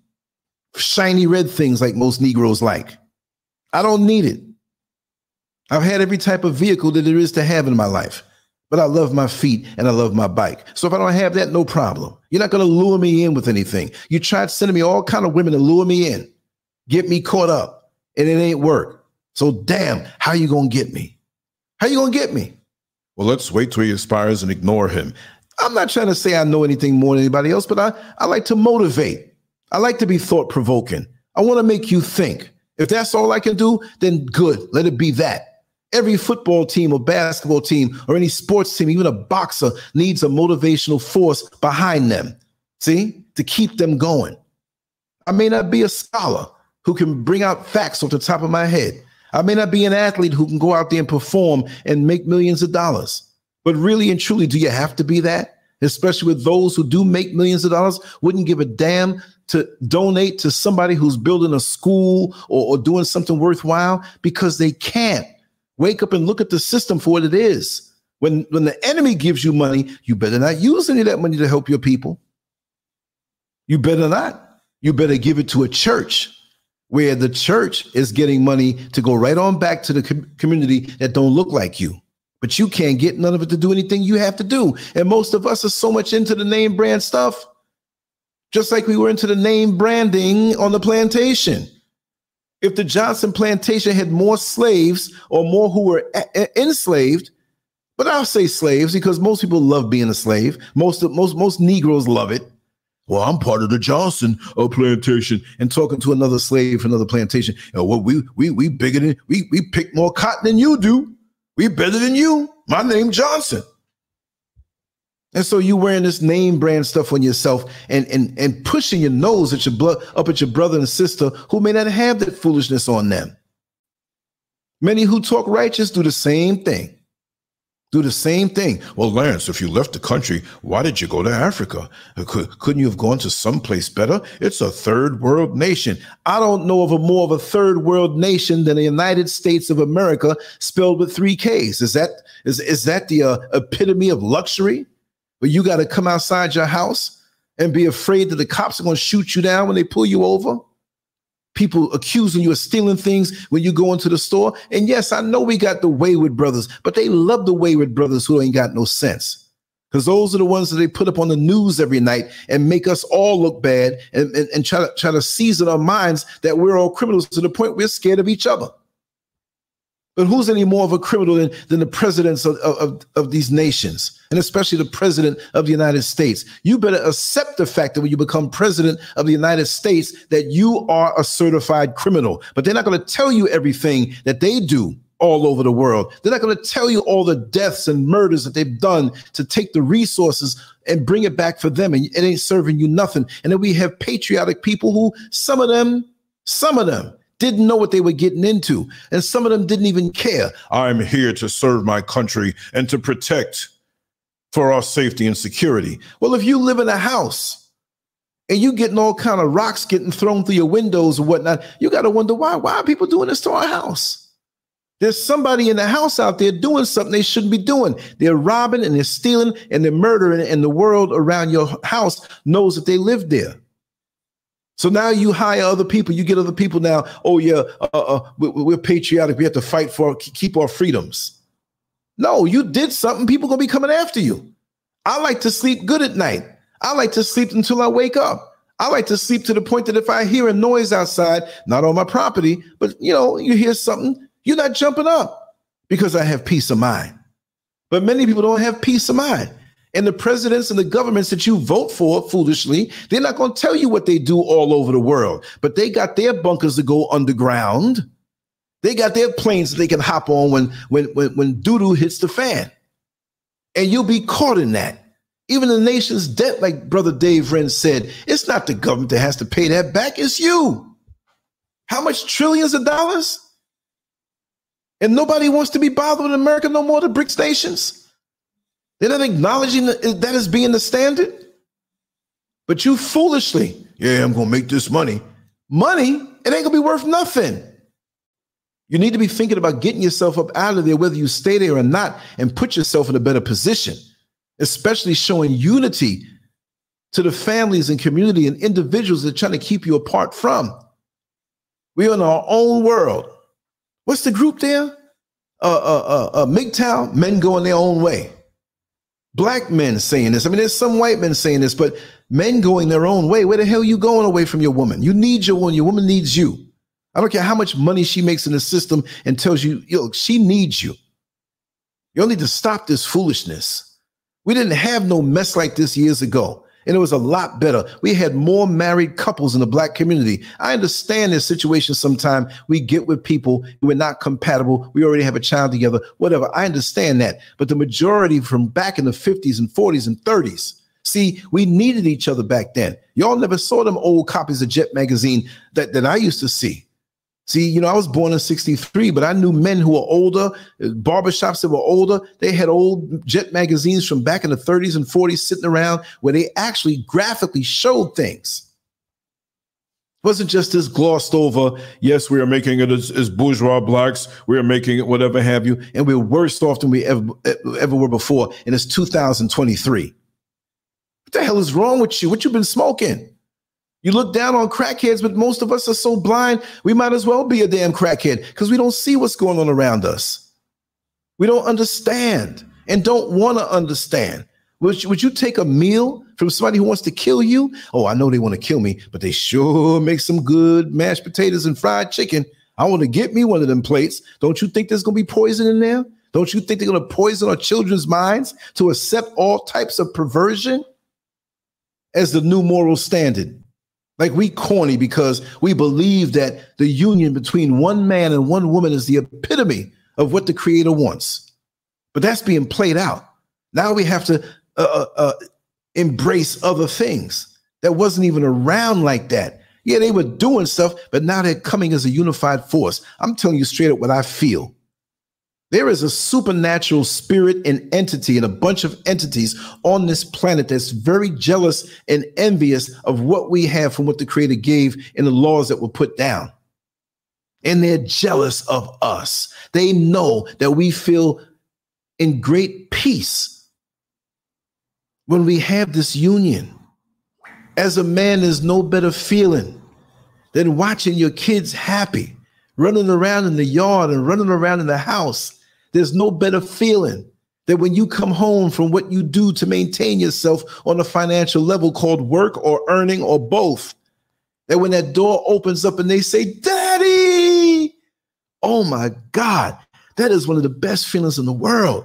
shiny red things like most Negroes like. I don't need it. I've had every type of vehicle that there is to have in my life but I love my feet and I love my bike. So if I don't have that, no problem. You're not going to lure me in with anything. You tried sending me all kind of women to lure me in, get me caught up, and it ain't work. So damn, how you going to get me? How you going to get me? Well, let's wait till he expires and ignore him. I'm not trying to say I know anything more than anybody else, but I, I like to motivate. I like to be thought provoking. I want to make you think. If that's all I can do, then good. Let it be that. Every football team or basketball team or any sports team, even a boxer, needs a motivational force behind them, see, to keep them going. I may not be a scholar who can bring out facts off the top of my head. I may not be an athlete who can go out there and perform and make millions of dollars. But really and truly, do you have to be that? Especially with those who do make millions of dollars, wouldn't give a damn to donate to somebody who's building a school or, or doing something worthwhile because they can't. Wake up and look at the system for what it is. When, when the enemy gives you money, you better not use any of that money to help your people. You better not. You better give it to a church where the church is getting money to go right on back to the com- community that don't look like you. But you can't get none of it to do anything you have to do. And most of us are so much into the name brand stuff, just like we were into the name branding on the plantation. If the Johnson plantation had more slaves or more who were a- enslaved, but I'll say slaves because most people love being a slave. Most of, most most Negroes love it. Well, I'm part of the Johnson uh, plantation, and talking to another slave from another plantation. Uh, well, we we we bigger than we we pick more cotton than you do. We better than you. My name Johnson. And so you wearing this name brand stuff on yourself and and and pushing your nose at your blood up at your brother and sister who may not have that foolishness on them. Many who talk righteous do the same thing do the same thing. Well, Lance, if you left the country, why did you go to Africa? Could, couldn't you have gone to someplace better? It's a third world nation. I don't know of a more of a third world nation than the United States of America, spelled with three Ks. Is that is is that the uh, epitome of luxury? But you got to come outside your house and be afraid that the cops are going to shoot you down when they pull you over people accusing you of stealing things when you go into the store. And yes, I know we got the wayward brothers, but they love the wayward brothers who ain't got no sense. Because those are the ones that they put up on the news every night and make us all look bad and, and, and try to try to season our minds that we're all criminals to the point we're scared of each other. But who's any more of a criminal than, than the presidents of, of, of these nations, and especially the president of the United States? You better accept the fact that when you become president of the United States, that you are a certified criminal. But they're not going to tell you everything that they do all over the world. They're not going to tell you all the deaths and murders that they've done to take the resources and bring it back for them. And it ain't serving you nothing. And then we have patriotic people who, some of them, some of them, didn't know what they were getting into. And some of them didn't even care. I'm here to serve my country and to protect for our safety and security. Well, if you live in a house and you getting all kind of rocks getting thrown through your windows or whatnot, you got to wonder why. Why are people doing this to our house? There's somebody in the house out there doing something they shouldn't be doing. They're robbing and they're stealing and they're murdering, and the world around your house knows that they live there. So now you hire other people. You get other people now. Oh yeah, uh, uh, we, are patriotic. We have to fight for keep our freedoms. No, you did something. People gonna be coming after you. I like to sleep good at night. I like to sleep until I wake up. I like to sleep to the point that if I hear a noise outside, not on my property, but you know, you hear something, you're not jumping up because I have peace of mind. But many people don't have peace of mind. And the presidents and the governments that you vote for foolishly, they're not going to tell you what they do all over the world, but they got their bunkers to go underground. They got their planes that they can hop on when when when, when doo-doo hits the fan. And you'll be caught in that. Even the nation's debt, like Brother Dave Wren said, it's not the government that has to pay that back, it's you. How much trillions of dollars? And nobody wants to be bothered with America no more, the BRICS nations. They're not acknowledging that, as being the standard. But you foolishly, yeah, I'm going to make this money. Money, it ain't going to be worth nothing. You need to be thinking about getting yourself up out of there, whether you stay there or not, and put yourself in a better position, especially showing unity to the families and community and individuals that are trying to keep you apart from. We're in our own world. What's the group there? Uh, uh, uh, uh MGTOW, men going their own way black men saying this. I mean, there's some white men saying this, but men going their own way. Where the hell are you going away from your woman? You need your woman. Your woman needs you. I don't care how much money she makes in the system and tells you, yo, she needs you. You need to stop this foolishness. We didn't have no mess like this years ago and it was a lot better. We had more married couples in the black community. I understand this situation sometimes. We get with people who are not compatible. We already have a child together, whatever. I understand that. But the majority from back in the 50s and 40s and 30s, see, we needed each other back then. Y'all never saw them old copies of Jet magazine that, that I used to see. See, you know, I was born in 63, but I knew men who were older, uh, barbershops that were older. They had old jet magazines from back in the 30s and 40s sitting around where they actually graphically showed things. It wasn't just this glossed over, yes, we are making it as, as, bourgeois blacks, we are making it whatever have you, and we're worse off than we ever, ever were before. And it's 2023. What the hell is wrong with you? What you been smoking? You look down on crackheads, but most of us are so blind, we might as well be a damn crackhead because we don't see what's going on around us. We don't understand and don't want to understand. Would you, would you take a meal from somebody who wants to kill you? Oh, I know they want to kill me, but they sure make some good mashed potatoes and fried chicken. I want to get me one of them plates. Don't you think there's going to be poison in there? Don't you think they're going to poison our children's minds to accept all types of perversion as the new moral standard? Like we corny because we believe that the union between one man and one woman is the epitome of what the creator wants. But that's being played out. Now we have to uh, uh, uh, embrace other things that wasn't even around like that. Yeah, they were doing stuff, but now they're coming as a unified force. I'm telling you straight up what I feel. There is a supernatural spirit and entity and a bunch of entities on this planet that's very jealous and envious of what we have from what the Creator gave in the laws that were put down. And they're jealous of us. They know that we feel in great peace when we have this union. As a man, there's no better feeling than watching your kids happy, running around in the yard and running around in the house there's no better feeling that when you come home from what you do to maintain yourself on a financial level called work or earning or both, that when that door opens up and they say, Daddy, oh my God, that is one of the best feelings in the world.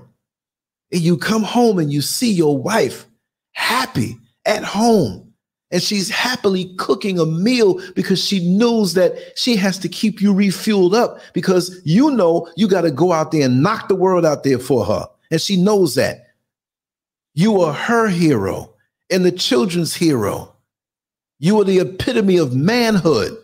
And you come home and you see your wife happy at home and she's happily cooking a meal because she knows that she has to keep you refueled up because you know you got to go out there and knock the world out there for her. And she knows that. You are her hero and the children's hero. You are the epitome of manhood.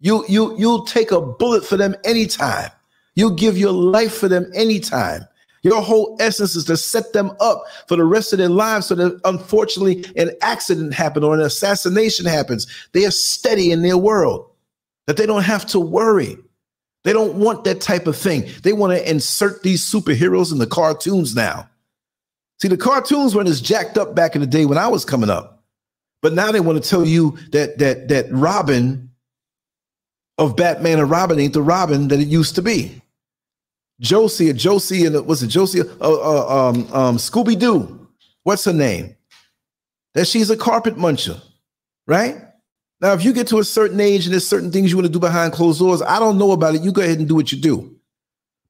You, you, you'll take a bullet for them anytime. You'll give your life for them anytime. Your whole essence is to set them up for the rest of their lives so that unfortunately an accident happens or an assassination happens. They are steady in their world, that they don't have to worry. They don't want that type of thing. They want to insert these superheroes in the cartoons now. See, the cartoons weren't as jacked up back in the day when I was coming up. But now they want to tell you that that that Robin of Batman and Robin ain't the Robin that it used to be. Josie, Josie, and was it Josie? Uh, uh, um, um, Scooby Doo. What's her name? That she's a carpet muncher, right? Now, if you get to a certain age and there's certain things you want to do behind closed doors, I don't know about it. You go ahead and do what you do.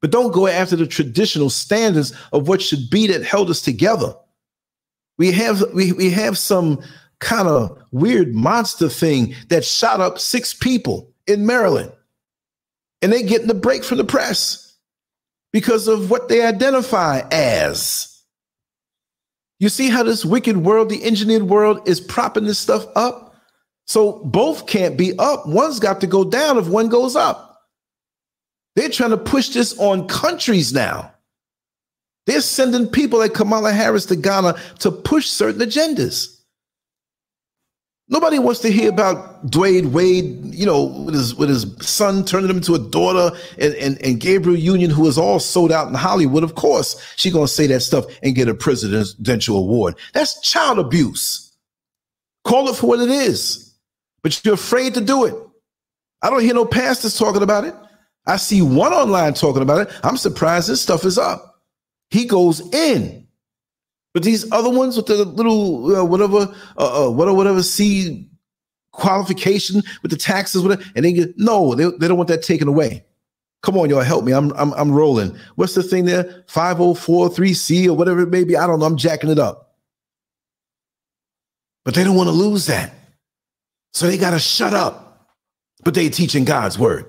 But don't go after the traditional standards of what should be that held us together. We have we, we have some kind of weird monster thing that shot up six people in Maryland. And they getting the break from the press because of what they identify as. You see how this wicked world, the engineered world, is propping this stuff up? So both can't be up. One's got to go down if one goes up. They're trying to push this on countries now. They're sending people like Kamala Harris to Ghana to push certain agendas. Nobody wants to hear about Dwyane Wade, you know, with his with his son turning him into a daughter, and, and, and Gabrielle Union, who is all sold out in Hollywood. Of course, she gonna say that stuff and get a presidential award. That's child abuse. Call it for what it is, but you're afraid to do it. I don't hear no pastors talking about it. I see one online talking about it. I'm surprised this stuff is up. He goes in. But these other ones with the little uh, whatever, uh, uh, whatever, whatever C qualification with the taxes, whatever, and they get no, they, they don't want that taken away. Come on, y'all, help me. I'm I'm I'm rolling. What's the thing there? 5043C or whatever it may be. I don't know. I'm jacking it up. But they don't want to lose that. So they got to shut up. But they teaching God's word.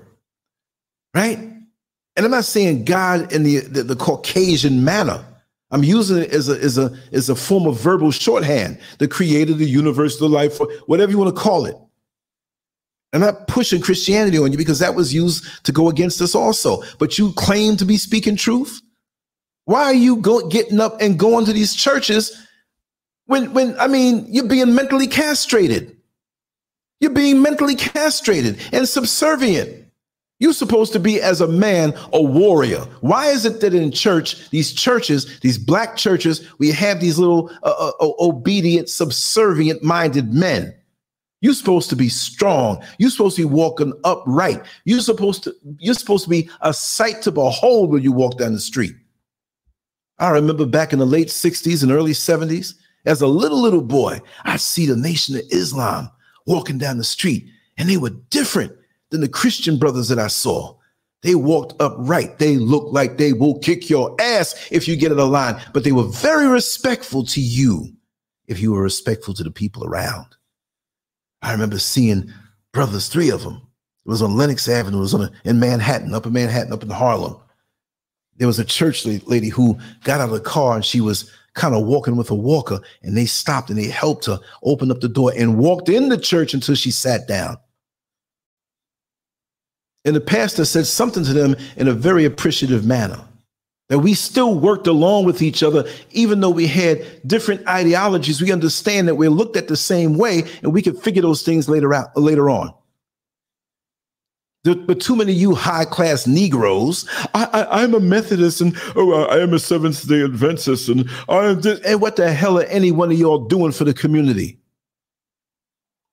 Right? And I'm not saying God in the, the, the Caucasian manner. I'm using it as a, as a, as a form of verbal shorthand, the creator, the universe, the life, whatever you want to call it. I'm not pushing Christianity on you because that was used to go against us also. But you claim to be speaking truth. Why are you go, getting up and going to these churches when, when I mean, you're being mentally castrated? You're being mentally castrated and subservient. You're supposed to be, as a man, a warrior. Why is it that in church, these churches, these black churches, we have these little uh, uh, obedient, subservient minded men? You're supposed to be strong. You're supposed to be walking upright. You're supposed to you're supposed to be a sight to behold when you walk down the street. I remember back in the late 60s and early 70s, as a little little boy, I see the Nation of Islam walking down the street, and they were different than the Christian brothers that I saw. They walked upright. They looked like they will kick your ass if you get in a line, but they were very respectful to you if you were respectful to the people around. I remember seeing brothers, three of them. It was on Lenox Avenue. It was on a, in Manhattan, up in Manhattan, up in Harlem. There was a church lady who got out of the car and she was kind of walking with a walker, and they stopped and they helped her open up the door and walked in the church until she sat down. And the pastor said something to them in a very appreciative manner that we still worked along with each other, even though we had different ideologies. We understand that we're looked at the same way, and we can figure those things later out later on. But too many of you high class Negroes, I, am a Methodist and oh, I am a Seventh Day Adventist, and I am and what the hell are any one of y'all doing for the community?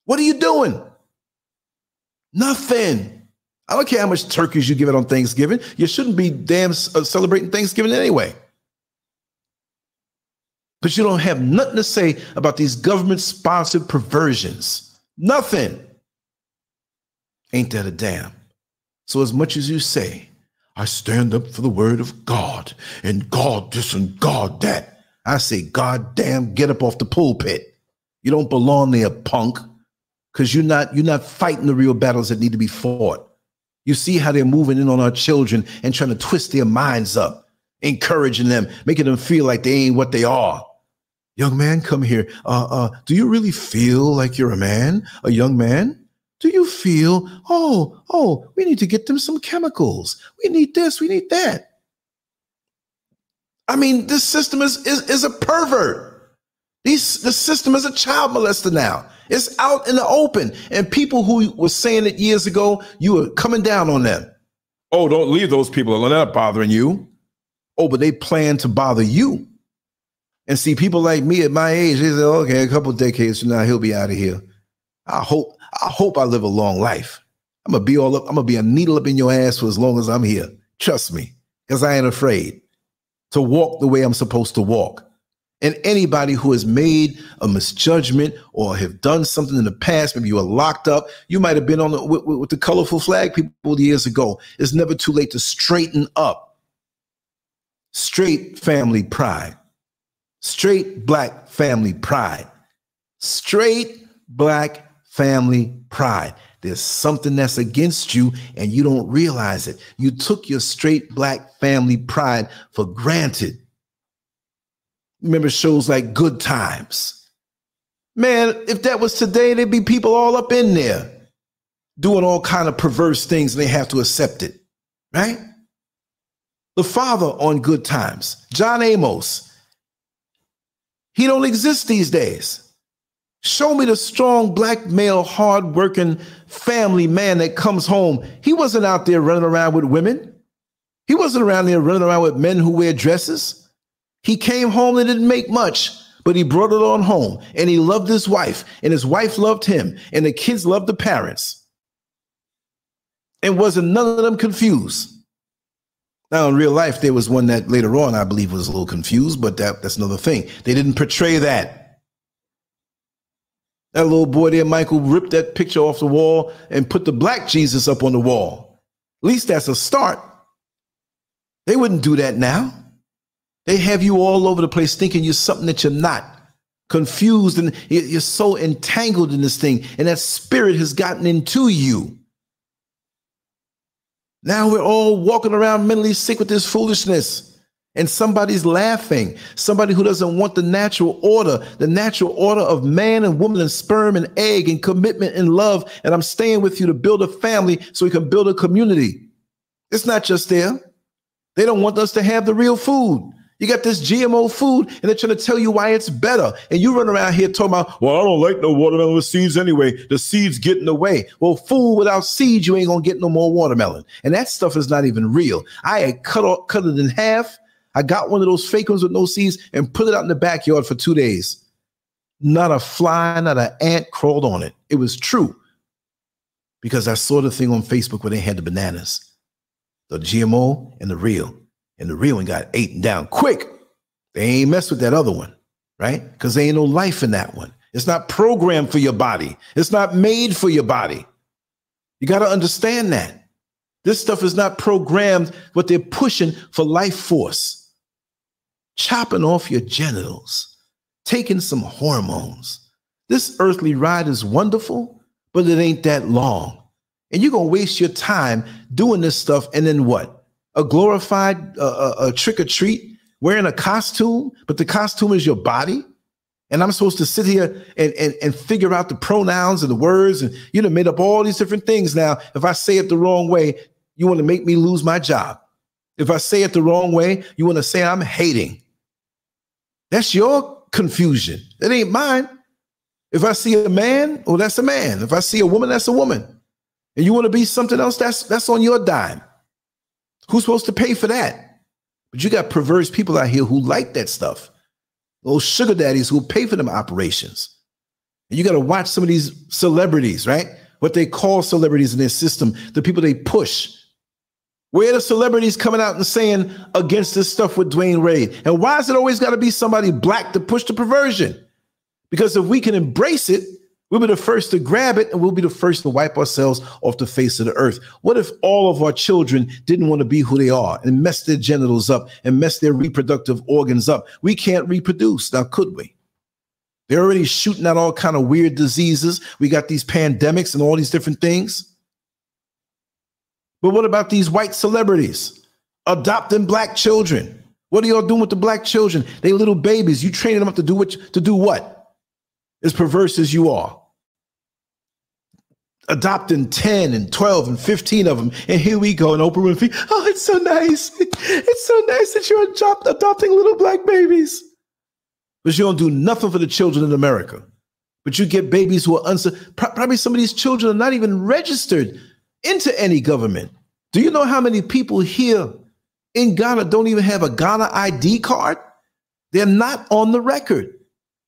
What are you doing? Nothing. I don't care how much turkeys you give it on Thanksgiving. You shouldn't be damn uh, celebrating Thanksgiving anyway. But you don't have nothing to say about these government sponsored perversions. Nothing. Ain't that a damn? So, as much as you say, I stand up for the word of God and God this and God that, I say, God damn, get up off the pulpit. You don't belong there, punk, because you're not you're not fighting the real battles that need to be fought. You see how they're moving in on our children and trying to twist their minds up, encouraging them, making them feel like they ain't what they are. Young man, come here. Uh, uh, do you really feel like you're a man, a young man? Do you feel, oh, oh, we need to get them some chemicals. We need this, we need that. I mean, this system is, is, is a pervert. These, the system is a child molester now. It's out in the open. And people who were saying it years ago, you were coming down on them. Oh, don't leave those people alone. They're not bothering you. Oh, but they plan to bother you. And see, people like me at my age, they say, okay, a couple decades from now, he'll be out of here. I hope, I hope I live a long life. I'm gonna be all up, I'm gonna be a needle up in your ass for as long as I'm here. Trust me, because I ain't afraid to walk the way I'm supposed to walk. And anybody who has made a misjudgment or have done something in the past, maybe you were locked up, you might have been on the, with, with the colorful flag people years ago. It's never too late to straighten up. Straight family pride, straight black family pride, straight black family pride. There's something that's against you and you don't realize it. You took your straight black family pride for granted remember shows like Good Times. Man, if that was today, there'd be people all up in there doing all kind of perverse things and they have to accept it, right? The father on Good Times, John Amos, he don't exist these days. Show me the strong black male, hardworking family man that comes home. He wasn't out there running around with women. He wasn't around there running around with men who wear dresses. He came home and didn't make much, but he brought it on home and he loved his wife and his wife loved him and the kids loved the parents. And wasn't none of them confused. Now, in real life, there was one that later on I believe was a little confused, but that, that's another thing. They didn't portray that. That little boy there, Michael, ripped that picture off the wall and put the black Jesus up on the wall. At least that's a start. They wouldn't do that now. They have you all over the place thinking you're something that you're not. Confused and you're so entangled in this thing, and that spirit has gotten into you. Now we're all walking around mentally sick with this foolishness. and somebody's laughing. Somebody who doesn't want the natural order, the natural order of man and woman and sperm and egg and commitment and love. And I'm staying with you to build a family so we can build a community. It's not just there. They don't want us to have the real food. You got this GMO food, and they're trying to tell you why it's better. And you run around here talking about, well, I don't like no watermelon with seeds anyway. The seeds get in the way. Well, food without seeds, you ain't gonna get no more watermelon. And that stuff is not even real. I had cut off, cut it in half. I got one of those fake ones with no seeds and put it out in the backyard for two days. Not a fly, not an ant crawled on it. It was true because I saw the thing on Facebook where they had the bananas the GMO and the real. And the real one got eaten down quick. They ain't mess with that other one, right? Because there ain't no life in that one. It's not programmed for your body. It's not made for your body. You got to understand that. This stuff is not programmed, but they're pushing for life force. Chopping off your genitals, taking some hormones. This earthly ride is wonderful, but it ain't that long. And you're going to waste your time doing this stuff. And then what? A glorified uh, a, trick or treat, wearing a costume, but the costume is your body. And I'm supposed to sit here and, and, and figure out the pronouns and the words. And you know, made up all these different things. Now, if I say it the wrong way, you want to make me lose my job. If I say it the wrong way, you want to say I'm hating. That's your confusion. It ain't mine. If I see a man, well, that's a man. If I see a woman, that's a woman and you want to be something else, that's that's on your dime. Who's supposed to pay for that? But you got perverse people out here who like that stuff. Those sugar daddies who pay for them operations. And you got to watch some of these celebrities, right? What they call celebrities in their system, the people they push. Where are the celebrities coming out and saying against this stuff with Dwyane Wade? And why is it always got to be somebody black to push the perversion? Because if we can embrace it, We'll be the first to grab it and we'll be the first to wipe ourselves off the face of the earth. What if all of our children didn't want to be who they are and mess their genitals up and mess their reproductive organs up? We can't reproduce. Now, could we? They're already shooting out all kind of weird diseases. We got these pandemics and all these different things. But what about these white celebrities adopting black children? What are y'all doing with the black children? They little babies. You training them up to do what? To do what? As perverse as you are adopting 10 and 12 and 15 of them. And here we go. And Oprah Winfrey, oh, it's so nice. It's so nice that you're adopt- adopting little black babies. But you don't do nothing for the children in America. But you get babies who are unsur- probably some of these children are not even registered into any government. Do you know how many people here in Ghana don't even have a Ghana ID card? They're not on the record.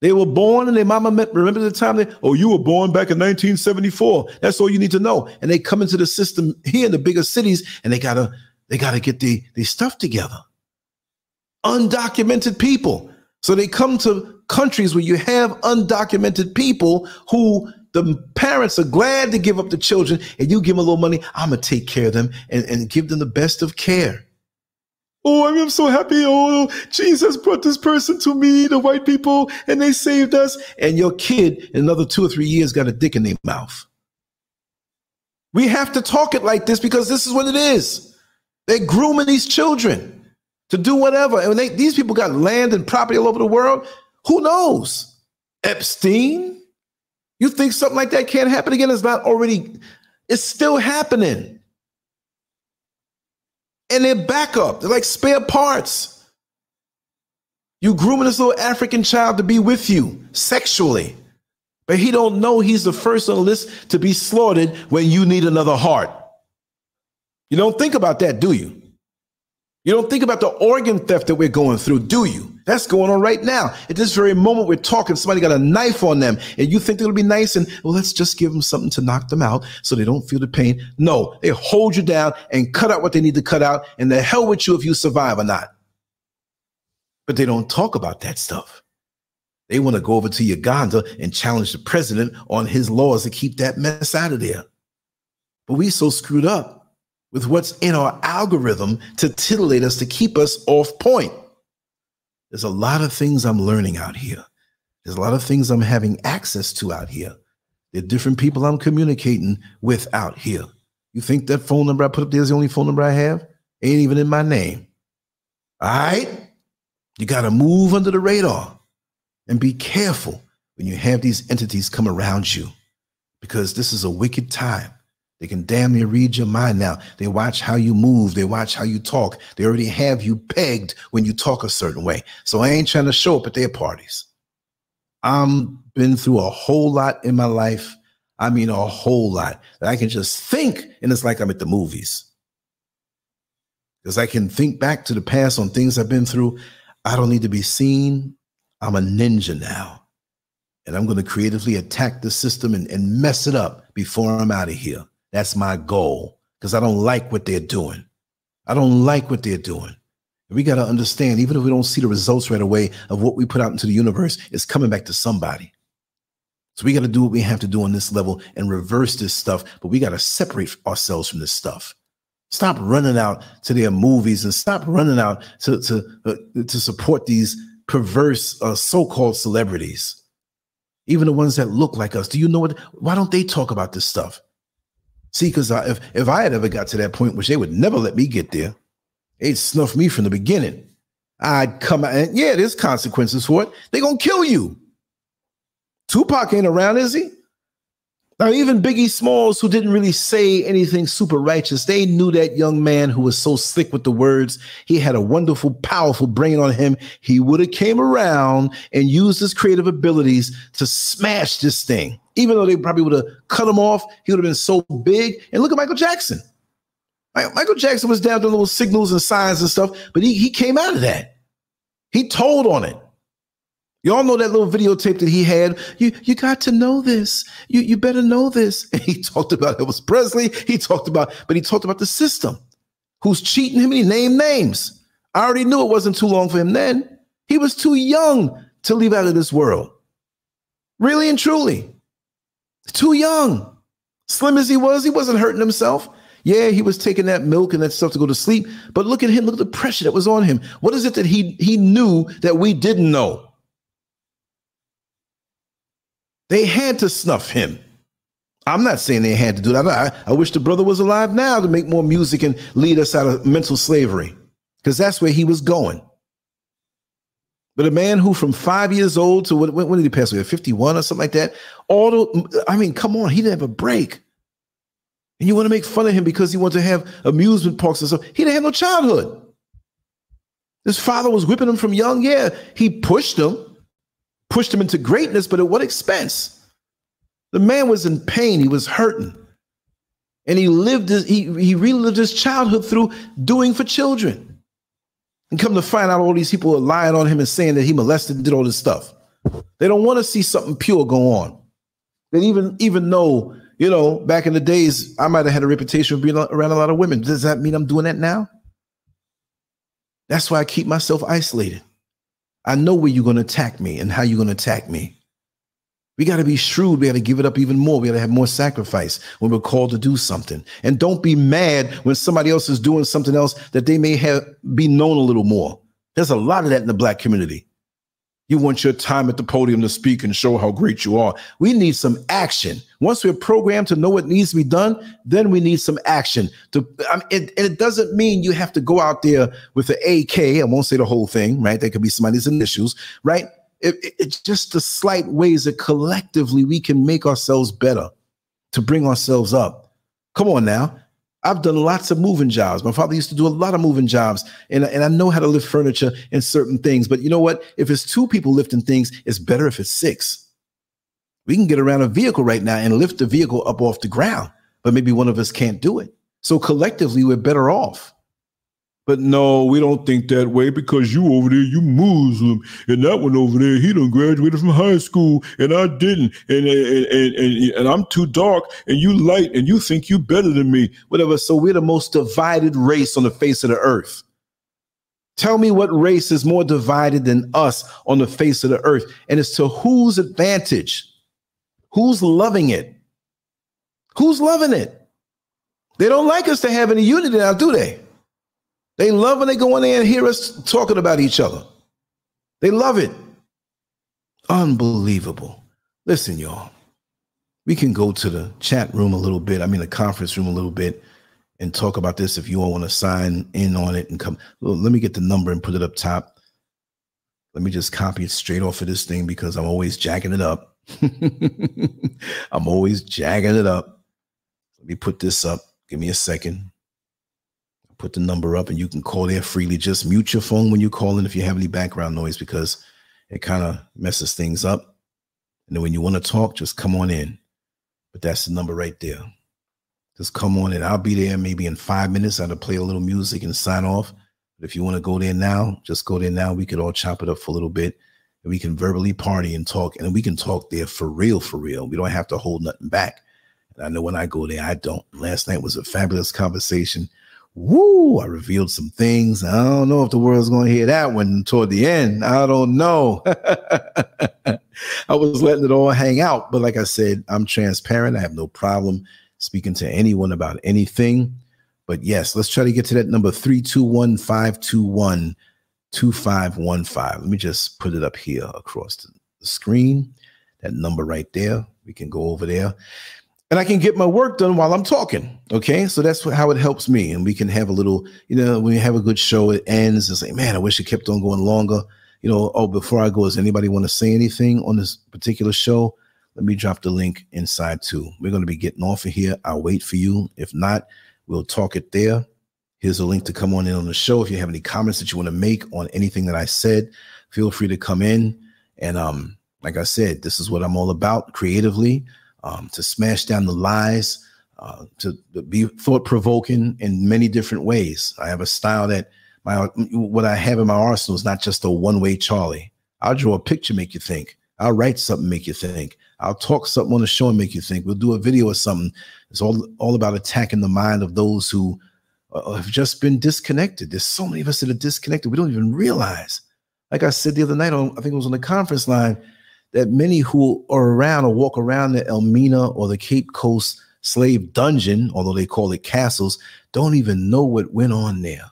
They were born and their mama met, remember the time they, oh, you were born back in 1974. That's all you need to know. And they come into the system here in the bigger cities and they gotta, they gotta get the, the stuff together. Undocumented people. So they come to countries where you have undocumented people who the parents are glad to give up the children and you give them a little money. I'm gonna take care of them and, and give them the best of care. Oh, I'm so happy. Oh, Jesus brought this person to me, the white people, and they saved us. And your kid, in another two or three years, got a dick in their mouth. We have to talk it like this because this is what it is. They're grooming these children to do whatever. And they, these people got land and property all over the world. Who knows? Epstein? You think something like that can't happen again? It's not already, it's still happening and they're backup. They're like spare parts. You grooming this little African child to be with you sexually, but he don't know he's the first on the list to be slaughtered when you need another heart. You don't think about that, do you? You don't think about the organ theft that we're going through, do you? That's going on right now. At this very moment, we're talking. Somebody got a knife on them, and you think it'll be nice and well, let's just give them something to knock them out so they don't feel the pain. No, they hold you down and cut out what they need to cut out, and the hell with you if you survive or not. But they don't talk about that stuff. They want to go over to Uganda and challenge the president on his laws to keep that mess out of there. But we so screwed up with what's in our algorithm to titillate us, to keep us off point. There's a lot of things I'm learning out here. There's a lot of things I'm having access to out here. There are different people I'm communicating with out here. You think that phone number I put up there is the only phone number I have? Ain't even in my name. All right? You got to move under the radar and be careful when you have these entities come around you because this is a wicked time. They can damn near read your mind now. They watch how you move. They watch how you talk. They already have you pegged when you talk a certain way. So I ain't trying to show up at their parties. I'm been through a whole lot in my life. I mean, a whole lot that I can just think, and it's like I'm at the movies. Because I can think back to the past on things I've been through. I don't need to be seen. I'm a ninja now. And I'm going to creatively attack the system and, and mess it up before I'm out of here. That's my goal because I don't like what they're doing. I don't like what they're doing. We got to understand, even if we don't see the results right away of what we put out into the universe, it's coming back to somebody. So we got to do what we have to do on this level and reverse this stuff, but we got to separate ourselves from this stuff. Stop running out to their movies and stop running out to to uh, to support these perverse uh, so-called celebrities. Even the ones that look like us. Do you know what? Why don't they talk about this stuff? See, because if if I had ever got to that point, which they would never let me get there, they'd snuff me from the beginning. I'd come out and yeah, there's consequences for it. They're gonna kill you. Tupac ain't around, is he? Now, even Biggie Smalls, who didn't really say anything super righteous, they knew that young man who was so slick with the words. He had a wonderful, powerful brain on him. He would have came around and used his creative abilities to smash this thing. Even though they probably would have cut him off, he would have been so big. And look at Michael Jackson. Michael Jackson was down to little signals and signs and stuff, but he, he came out of that. He told on it. Y'all know that little videotape that he had. You you got to know this. You you better know this. And he talked about Elvis Presley. He talked about, but he talked about the system. Who's cheating him? He named names. I already knew it wasn't too long for him then. He was too young to leave out of this world. Really and truly. Too young. Slim as he was, he wasn't hurting himself. Yeah, he was taking that milk and that stuff to go to sleep. But look at him. Look at the pressure that was on him. What is it that he he knew that we didn't know? They had to snuff him. I'm not saying they had to do that. I, I wish the brother was alive now to make more music and lead us out of mental slavery because that's where he was going. But a man who from five years old to when, when did he pass away? 51 or something like that? All the, I mean, come on, he didn't have a break. And you want to make fun of him because he wanted to have amusement parks and stuff. He didn't have no childhood. His father was whipping him from young. Yeah, he pushed him, pushed him into greatness, but at what expense? The man was in pain, he was hurting. And he lived his, he, he relived his childhood through doing for children. And come to find out all these people are lying on him and saying that he molested and did all this stuff. They don't want to see something pure go on. And even even though, you know, back in the days, I might have had a reputation of being around a lot of women. Does that mean I'm doing that now? That's why I keep myself isolated. I know where you're going to attack me and how you're going to attack me. We got to be shrewd. We got to give it up even more. We got to have more sacrifice when we're called to do something. And don't be mad when somebody else is doing something else that they may have be known a little more. There's a lot of that in the black community. You want your time at the podium to speak and show how great you are. We need some action. Once we're programmed to know what needs to be done, then we need some action. To I mean, it, it doesn't mean you have to go out there with the AK. I won't say the whole thing, right? There could be somebody's initials, right? It, it, it's just the slight ways that collectively we can make ourselves better to bring ourselves up. Come on now. I've done lots of moving jobs. My father used to do a lot of moving jobs, and, and I know how to lift furniture and certain things. But you know what? If it's two people lifting things, it's better if it's six. We can get around a vehicle right now and lift the vehicle up off the ground, but maybe one of us can't do it. So collectively, we're better off. But no, we don't think that way because you over there, you Muslim, and that one over there, he done graduated from high school, and I didn't, and and and and, and I'm too dark, and you light, and you think you better than me, whatever. So we're the most divided race on the face of the earth. Tell me what race is more divided than us on the face of the earth, and it's to whose advantage? Who's loving it? Who's loving it? They don't like us to have any unity now, do they? They love when they go in there and hear us talking about each other. They love it. Unbelievable. Listen, y'all, we can go to the chat room a little bit. I mean, the conference room a little bit. and talk about this if you all want to sign in on it and come. Let me get the number and put it up top. Let me just copy it straight off of this thing because I'm always jacking it up. I'm always jacking it up. Let me put this up. Give me a second. Put the number up and you can call there freely. Just mute your phone when you call in if you have any background noise because it kind of messes things up. And then when you want to talk, just come on in. But that's the number right there. Just come on in. I'll be there maybe in five minutes. I'll play a little music and sign off. But if you want to go there now, just go there now. We could all chop it up for a little bit and we can verbally party and talk. And we can talk there for real, for real. We don't have to hold nothing back. And I know when I go there, I don't. Last night was a fabulous conversation. Woo! I revealed some things. I don't know if the world's going to hear that one toward the end. I don't know. I was letting it all hang out. But like I said, I'm transparent. I have no problem speaking to anyone about anything. But yes, let's try to get to that number 321 521 2515. Let me just put it up here across the screen. That number right there. We can go over there and I can get my work done while I'm talking. Okay. So that's how it helps me. And we can have a little, you know, when we have a good show, it ends. It's like, man, I wish it kept on going longer. You know, oh, before I go, does anybody want to say anything on this particular show? Let me drop the link inside too. We're going to be getting off of here. I'll wait for you. If not, we'll talk it there. Here's a link to come on in on the show. If you have any comments that you want to make on anything that I said, feel free to come in. And um, like I said, this is what I'm all about creatively um, to smash down the lies, uh, to be thought provoking in many different ways. I have a style that my what I have in my arsenal is not just a one way Charlie. I'll draw a picture, make you think. I'll write something, make you think. I'll talk something on the show and make you think. We'll do a video or something. It's all all about attacking the mind of those who uh, have just been disconnected. There's so many of us that are disconnected. We don't even realize. Like I said the other night on, I think it was on the conference line that many who are around or walk around the Elmina or the Cape Coast slave dungeon, although they call it castles, don't even know what went on there.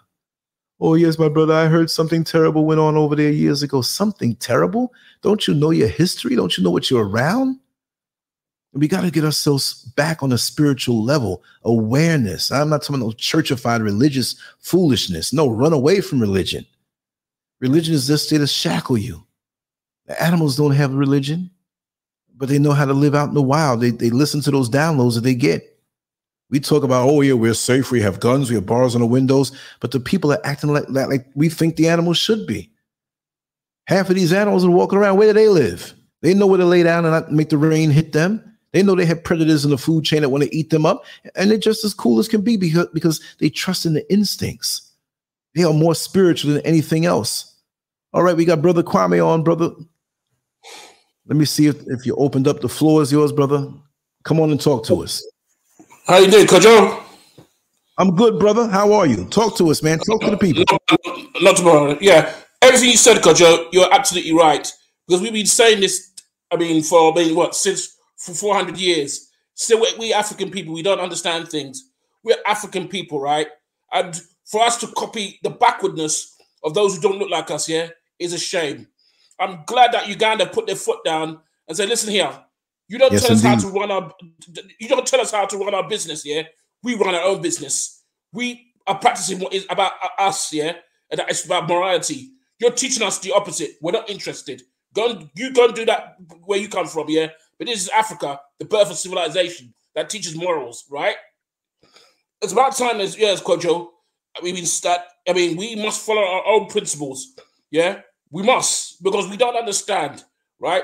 Oh, yes, my brother, I heard something terrible went on over there years ago. Something terrible? Don't you know your history? Don't you know what you're around? We got to get ourselves back on a spiritual level, awareness. I'm not talking about churchified religious foolishness. No, run away from religion. Religion is just there to shackle you. The animals don't have religion, but they know how to live out in the wild. They, they listen to those downloads that they get. We talk about, oh, yeah, we're safe. We have guns. We have bars on the windows. But the people are acting like, like, like we think the animals should be. Half of these animals are walking around. Where do they live? They know where to lay down and not make the rain hit them. They know they have predators in the food chain that want to eat them up. And they're just as cool as can be because, because they trust in the instincts. They are more spiritual than anything else. All right, we got Brother Kwame on. Brother let me see if, if you opened up. The floor is yours, brother. Come on and talk to us. How you doing, Kojo? I'm good, brother. How are you? Talk to us, man. Talk to the people. Not, tomorrow. Yeah, everything you said, Kojo, you're absolutely right. Because we've been saying this. I mean, for I mean, what since for 400 years. Still, we, we African people, we don't understand things. We're African people, right? And for us to copy the backwardness of those who don't look like us, yeah, is a shame. I'm glad that Uganda put their foot down and said, "Listen here, you don't yes, tell indeed. us how to run our, you don't tell us how to run our business. Yeah, we run our own business. We are practicing what is about uh, us. Yeah, and that it's about morality. You're teaching us the opposite. We're not interested. Go, and, you go and do that where you come from. Yeah, but this is Africa, the birth of civilization that teaches morals. Right? It's about time as yes, Kojo. We mean start. I mean, we must follow our own principles. Yeah, we must, because we don't understand, right?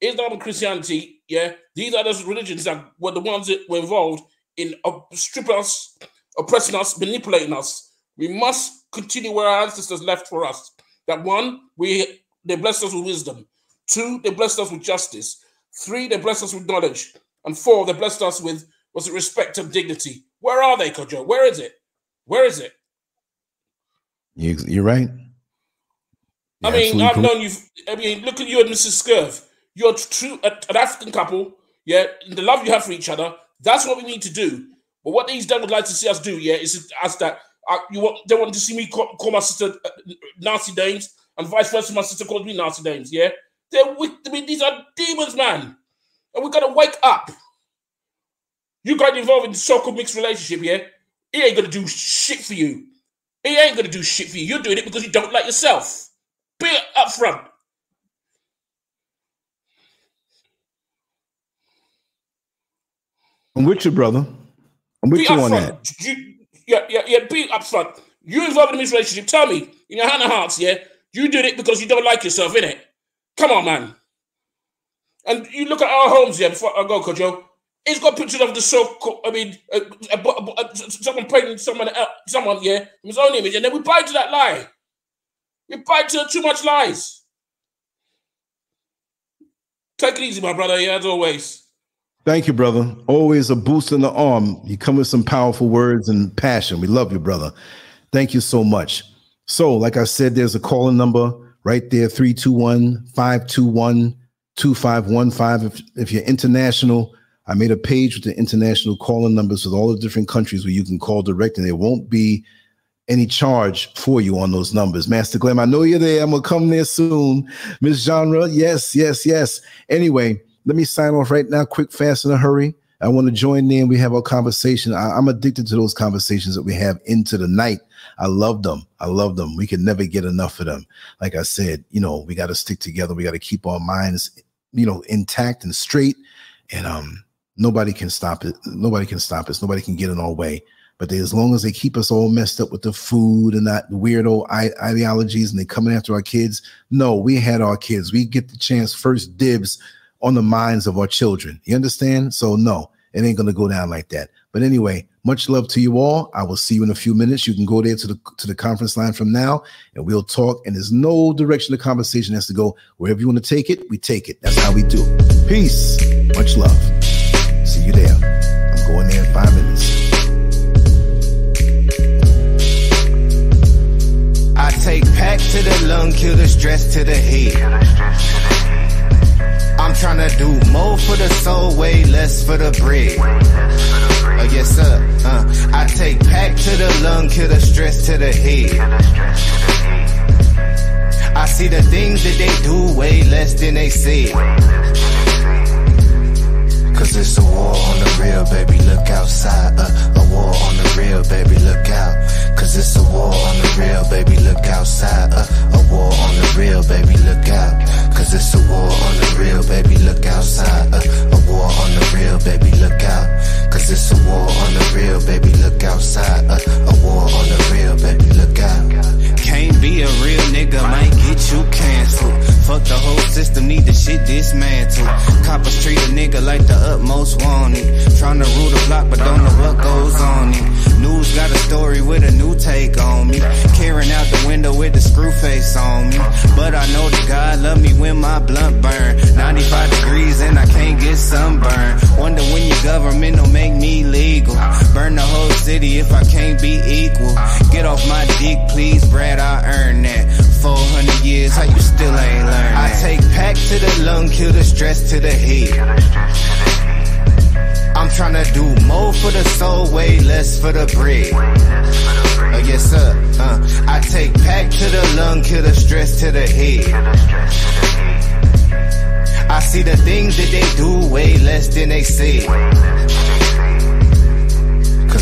Islam and Christianity, yeah, these are those religions that were the ones that were involved in stripping us, oppressing us, manipulating us. We must continue where our ancestors left for us. That one, we they blessed us with wisdom. Two, they blessed us with justice. Three, they blessed us with knowledge. And four, they blessed us with was it respect and dignity. Where are they, Kojo? Where is it? Where is it? You, you're right. I mean, I've known you. I mean, look at you and Mrs. Scurv. You're true, an African couple. Yeah, the love you have for each other. That's what we need to do. But what these done would like to see us do, yeah, is us that uh, you want they want to see me call, call my sister uh, nasty names, and vice versa. My sister calls me nasty names. Yeah, they're with. I mean, these are demons, man, and we gotta wake up. You got involved in so-called mixed relationship, yeah. he ain't gonna do shit for you. He ain't gonna do shit for you. You're doing it because you don't like yourself. Be upfront. I'm with you, brother. I'm with Be you on that. You, yeah, yeah, yeah. Be upfront. You involved in this relationship. Tell me in your hand of hearts, yeah, you did it because you don't like yourself, innit? Come on, man. And you look at our homes, yeah. Before I go, Kojo, it's got pictures of the so. I mean, uh, uh, uh, someone pregnant, someone, uh, someone, yeah, his own image, and then we buy to that lie. We buy to too much lies. Take it easy, my brother. Yeah, as always. Thank you, brother. Always a boost in the arm. You come with some powerful words and passion. We love you, brother. Thank you so much. So, like I said, there's a calling number right there 321 521 2515. If, if you're international, I made a page with the international calling numbers with all the different countries where you can call direct, and there won't be any charge for you on those numbers. Master Glam, I know you're there. I'm gonna come there soon. Miss Genre, yes, yes, yes. Anyway, let me sign off right now, quick, fast, in a hurry. I want to join in. We have our conversation. I, am addicted to those conversations that we have into the night. I love them. I love them. We can never get enough of them. Like I said, you know, we got to stick together. We got to keep our minds, you know, intact and straight. And um, nobody can stop it. Nobody can stop us. Nobody can get in our way. But they, as long as they keep us all messed up with the food and that weirdo ideologies and they coming after our kids, no, we had our kids. We get the chance first dibs on the minds of our children. You understand? So no, it ain't gonna go down like that. But anyway, much love to you all. I will see you in a few minutes. You can go there to the to the conference line from now, and we'll talk. And there's no direction the conversation has to go. Wherever you want to take it, we take it. That's how we do. Peace. Much love. See you there. I'm going there in five minutes. Take pack to the lung, kill the stress to the head. I'm trying to do more for the soul, way less for the bread. Oh yes sir, uh, I take pack to the lung, kill the stress to the head. I see the things that they do way less than they say. Cause it's a war on the real, baby, look outside. Uh, a war on the real, baby, look out. Cause it's a war on the real, baby, look outside. Uh, a war on the real, baby, look out. Cause it's a war on the real, baby, look outside. Uh, a war on the real, baby, look out. Cause it's a war on the real, baby, look outside. Uh, a war on the real, baby, look out. Can't be a real nigga, canceled. Fuck the whole system, need the shit dismantled. Coppers treat a nigga like the utmost wanted. Tryna rule the block, but don't know what goes on it. News got a story with a new take on me. Carrying out the window with the screw face on me. But I know that God love me when my blunt burn. 95 degrees and I can't get sunburn. Wonder when your government will make me legal. Burn the whole city if I can't be equal. Get off my dick, please, Brad, I earn that. 400 years, how you still ain't learned I take pack to the lung, kill the stress to the head. I'm tryna do more for the soul, way less for the bread. Oh yes sir, uh, I take pack to the lung, kill the stress to the head. I see the things that they do way less than they say.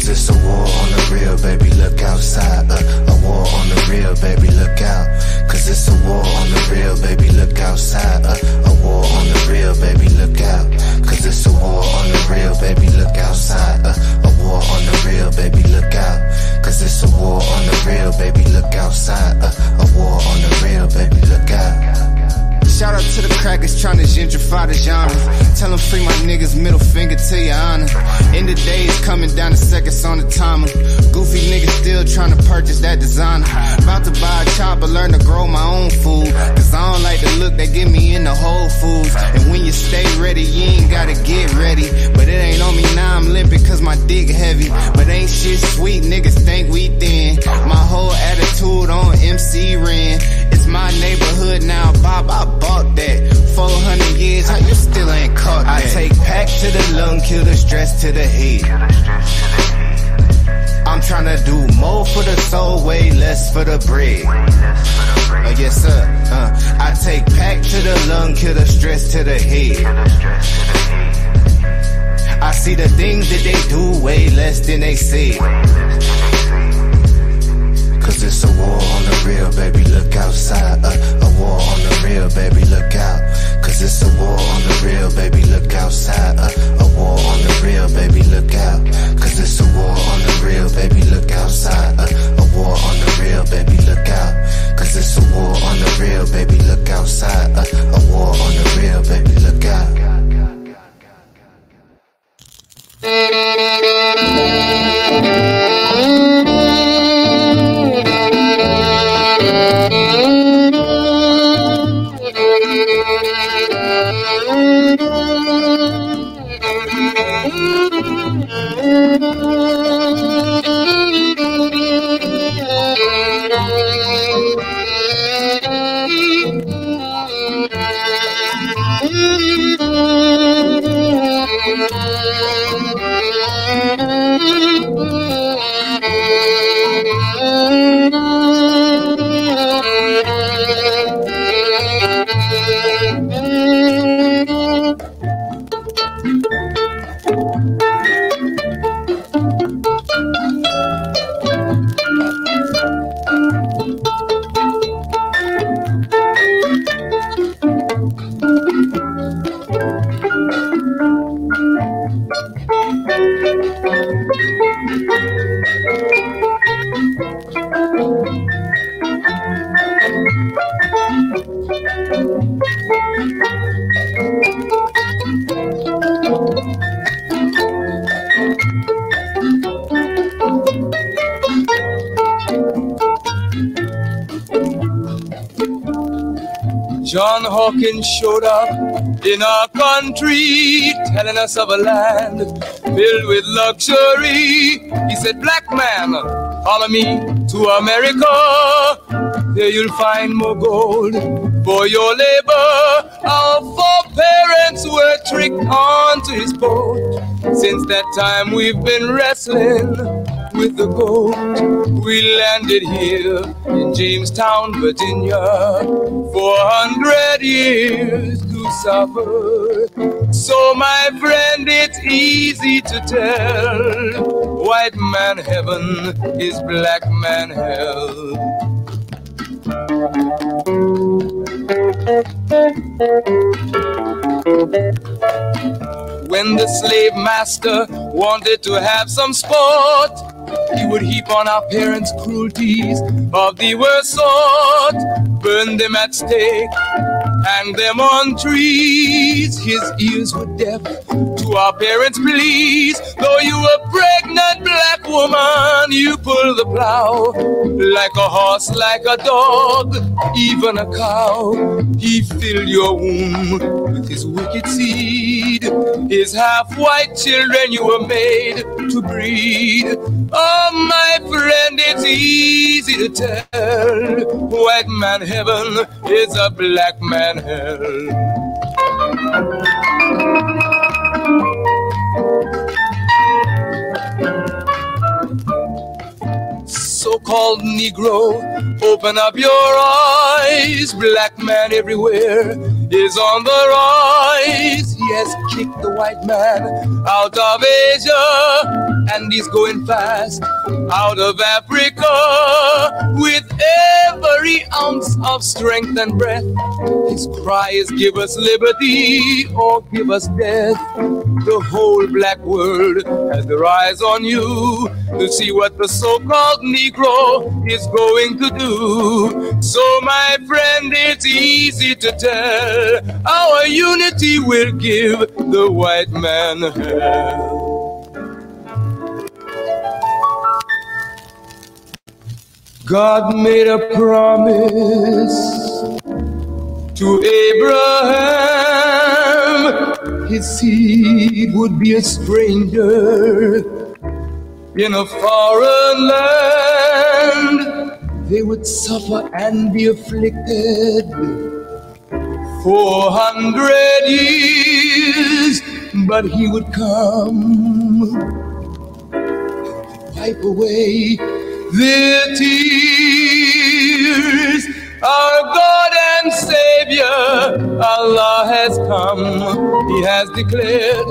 Cause it's a war on the real, baby, look outside. Uh, a war on the real, baby, look out. Cause it's a war on the real, baby, look outside. Uh, a war on the real, baby, look out. Cause it's a war on the real, baby, look outside. Uh, a war on the real, baby, look out. Cause it's a war on the real, baby, look outside. Uh, a war on the real, baby, look out. Shout out to the crackers trying to gentrify the genre. Tell them free my niggas, middle finger to your honor. End of days coming down the seconds on the timer. Goofy niggas still trying to purchase that designer. About to buy a chopper, learn to grow my own food. Cause I don't like the look they give me in the Whole Foods. And when you stay ready, you ain't gotta get ready. But it ain't on me now, I'm limping cause my dick heavy. But ain't shit sweet, niggas think we thin. My whole attitude on MC Ren. It's my neighborhood now, Bob, I bought that. 400 years, how you still ain't caught that? I take pack to the lung, kill the stress to the head. I'm tryna do more for the soul, way less for the bread. Oh yes sir, uh, I take pack to the lung, kill the stress to the head. I see the things that they do way less than they say. Cause it's a war on the real, baby, look outside. Uh, a war on the real, baby, look out. Cause it's a war on the real, baby, look outside. Uh, a war on the real, baby, look out. Cause it's a war on the real, baby, look outside. Uh, a war on the real, baby, look out. Cause it's a war on the real, baby, look outside. Uh, a war on the real, baby, look out. John in our country, telling us of a land filled with luxury. He said, Black man, follow me to America. There you'll find more gold for your labor. Our foreparents were tricked onto his boat. Since that time, we've been wrestling with the gold. We landed here in Jamestown, Virginia, 400 years suffer. So, my friend, it's easy to tell. White man heaven is black man hell. When the slave master wanted to have some sport, he would heap on our parents cruelties of the worst sort, burn them at stake, hang them on trees. His ears were deaf to our parents' please. Though you a pregnant, black woman, you pull the plow like a horse, like a dog, even a cow. He filled your womb with his wicked seed. His half white children you were made to breed. Oh, my friend, it's easy to tell. White man heaven is a black man hell. So-called Negro, open up your eyes. Black man everywhere is on the rise. He has kicked the white man out of Asia, and he's going fast out of Africa with every ounce of strength and breath. His cry is give us liberty or give us death. The whole black world has their eyes on you to see what the so-called Negro is going to do. So my friend, it's easy to tell our unity will give the white man hell. God made a promise to Abraham, his seed would be a stranger in a foreign land. They would suffer and be afflicted four hundred years, but he would come, wipe away their tears. Our God and Savior, Allah has come. He has declared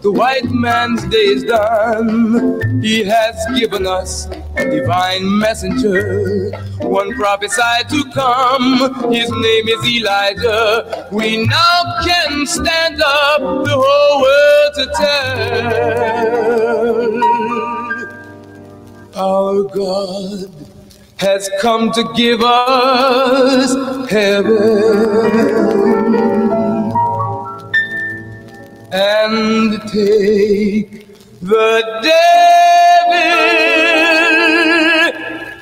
the white man's day is done. He has given us a divine messenger, one prophesied to come. His name is Elijah. We now can stand up the whole world to tell. Our God has come to give us heaven and take the devil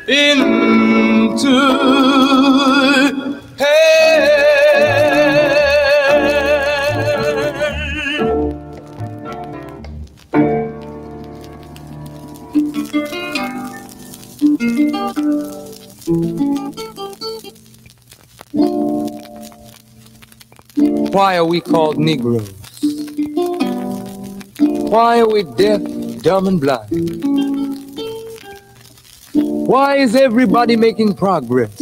into hell. Why are we called Negroes? Why are we deaf, dumb, and blind? Why is everybody making progress,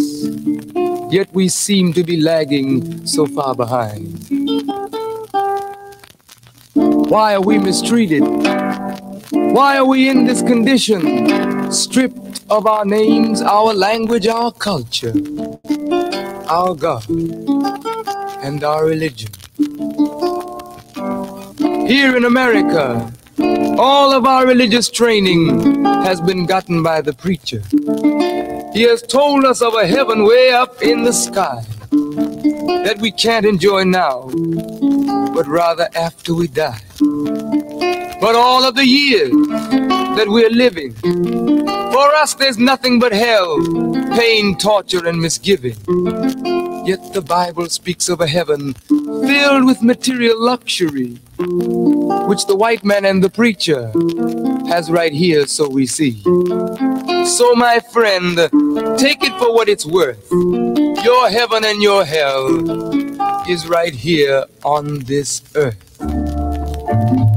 yet we seem to be lagging so far behind? Why are we mistreated? Why are we in this condition, stripped of our names, our language, our culture, our God, and our religion? Here in America, all of our religious training has been gotten by the preacher. He has told us of a heaven way up in the sky that we can't enjoy now, but rather after we die. But all of the years that we're living, for us there's nothing but hell, pain, torture, and misgiving. Yet the Bible speaks of a heaven filled with material luxury, which the white man and the preacher has right here, so we see. So, my friend, take it for what it's worth. Your heaven and your hell is right here on this earth.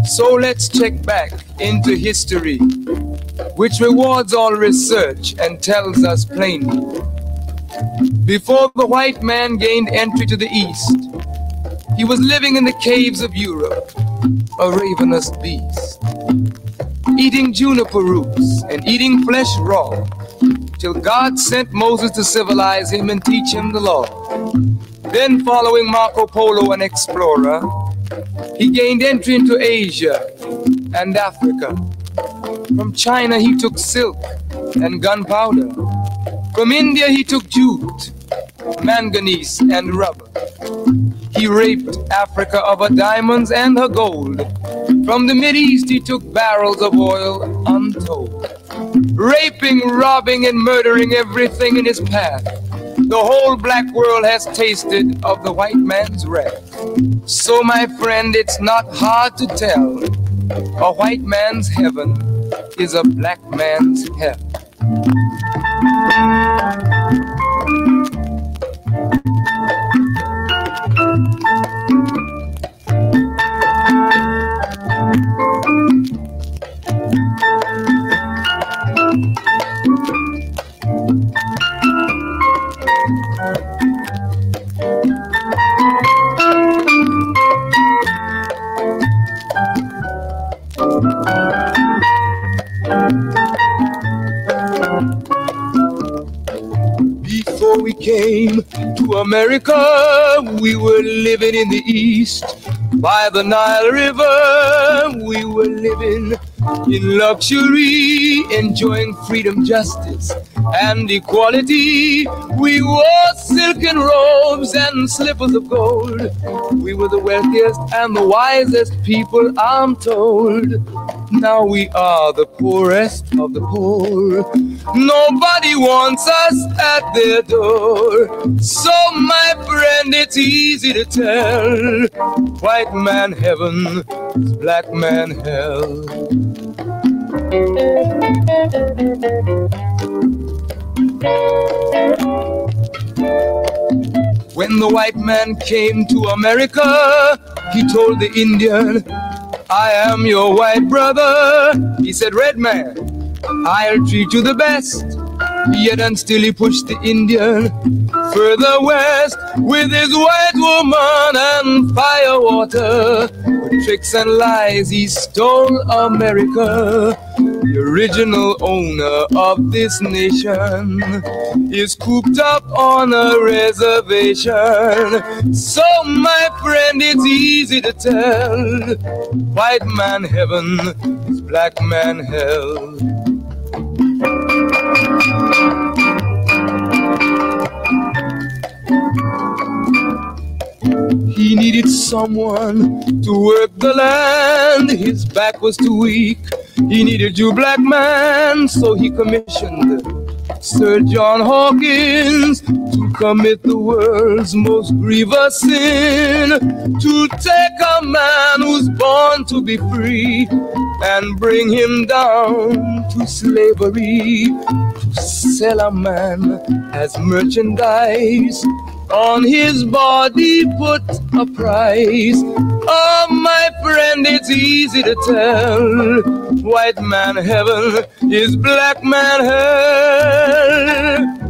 So let's check back into history, which rewards all research and tells us plainly. Before the white man gained entry to the east, he was living in the caves of Europe, a ravenous beast, eating juniper roots and eating flesh raw, till God sent Moses to civilize him and teach him the law. Then, following Marco Polo, an explorer, he gained entry into Asia and Africa. From China, he took silk and gunpowder. From India, he took jute, manganese, and rubber. He raped Africa of her diamonds and her gold. From the East, he took barrels of oil untold. Raping, robbing, and murdering everything in his path. The whole black world has tasted of the white man's wrath. So, my friend, it's not hard to tell. A white man's heaven is a black man's hell. Came to America, we were living in the East. By the Nile River, we were living in luxury, enjoying freedom, justice, and equality. We wore silken robes and slippers of gold. We were the wealthiest and the wisest people, I'm told. Now we are the poorest of the poor. Nobody wants us at their door. So, my friend, it's easy to tell. White man heaven black man hell. When the white man came to America, he told the Indian, I am your white brother. He said, Red man, I'll treat you the best. Yet and still he pushed the Indian further west with his white woman and fire water. With tricks and lies. He stole America. The original owner of this nation is cooped up on a reservation. So, my friend, it's easy to tell. White man heaven is black man hell. He needed someone to work the land. His back was too weak. He needed you, black man, so he commissioned Sir John Hawkins to commit the world's most grievous sin. To take a man who's born to be free and bring him down to slavery. To sell a man as merchandise on his body put a price. Oh, my friend, it's easy to tell. White man heaven is black man hell.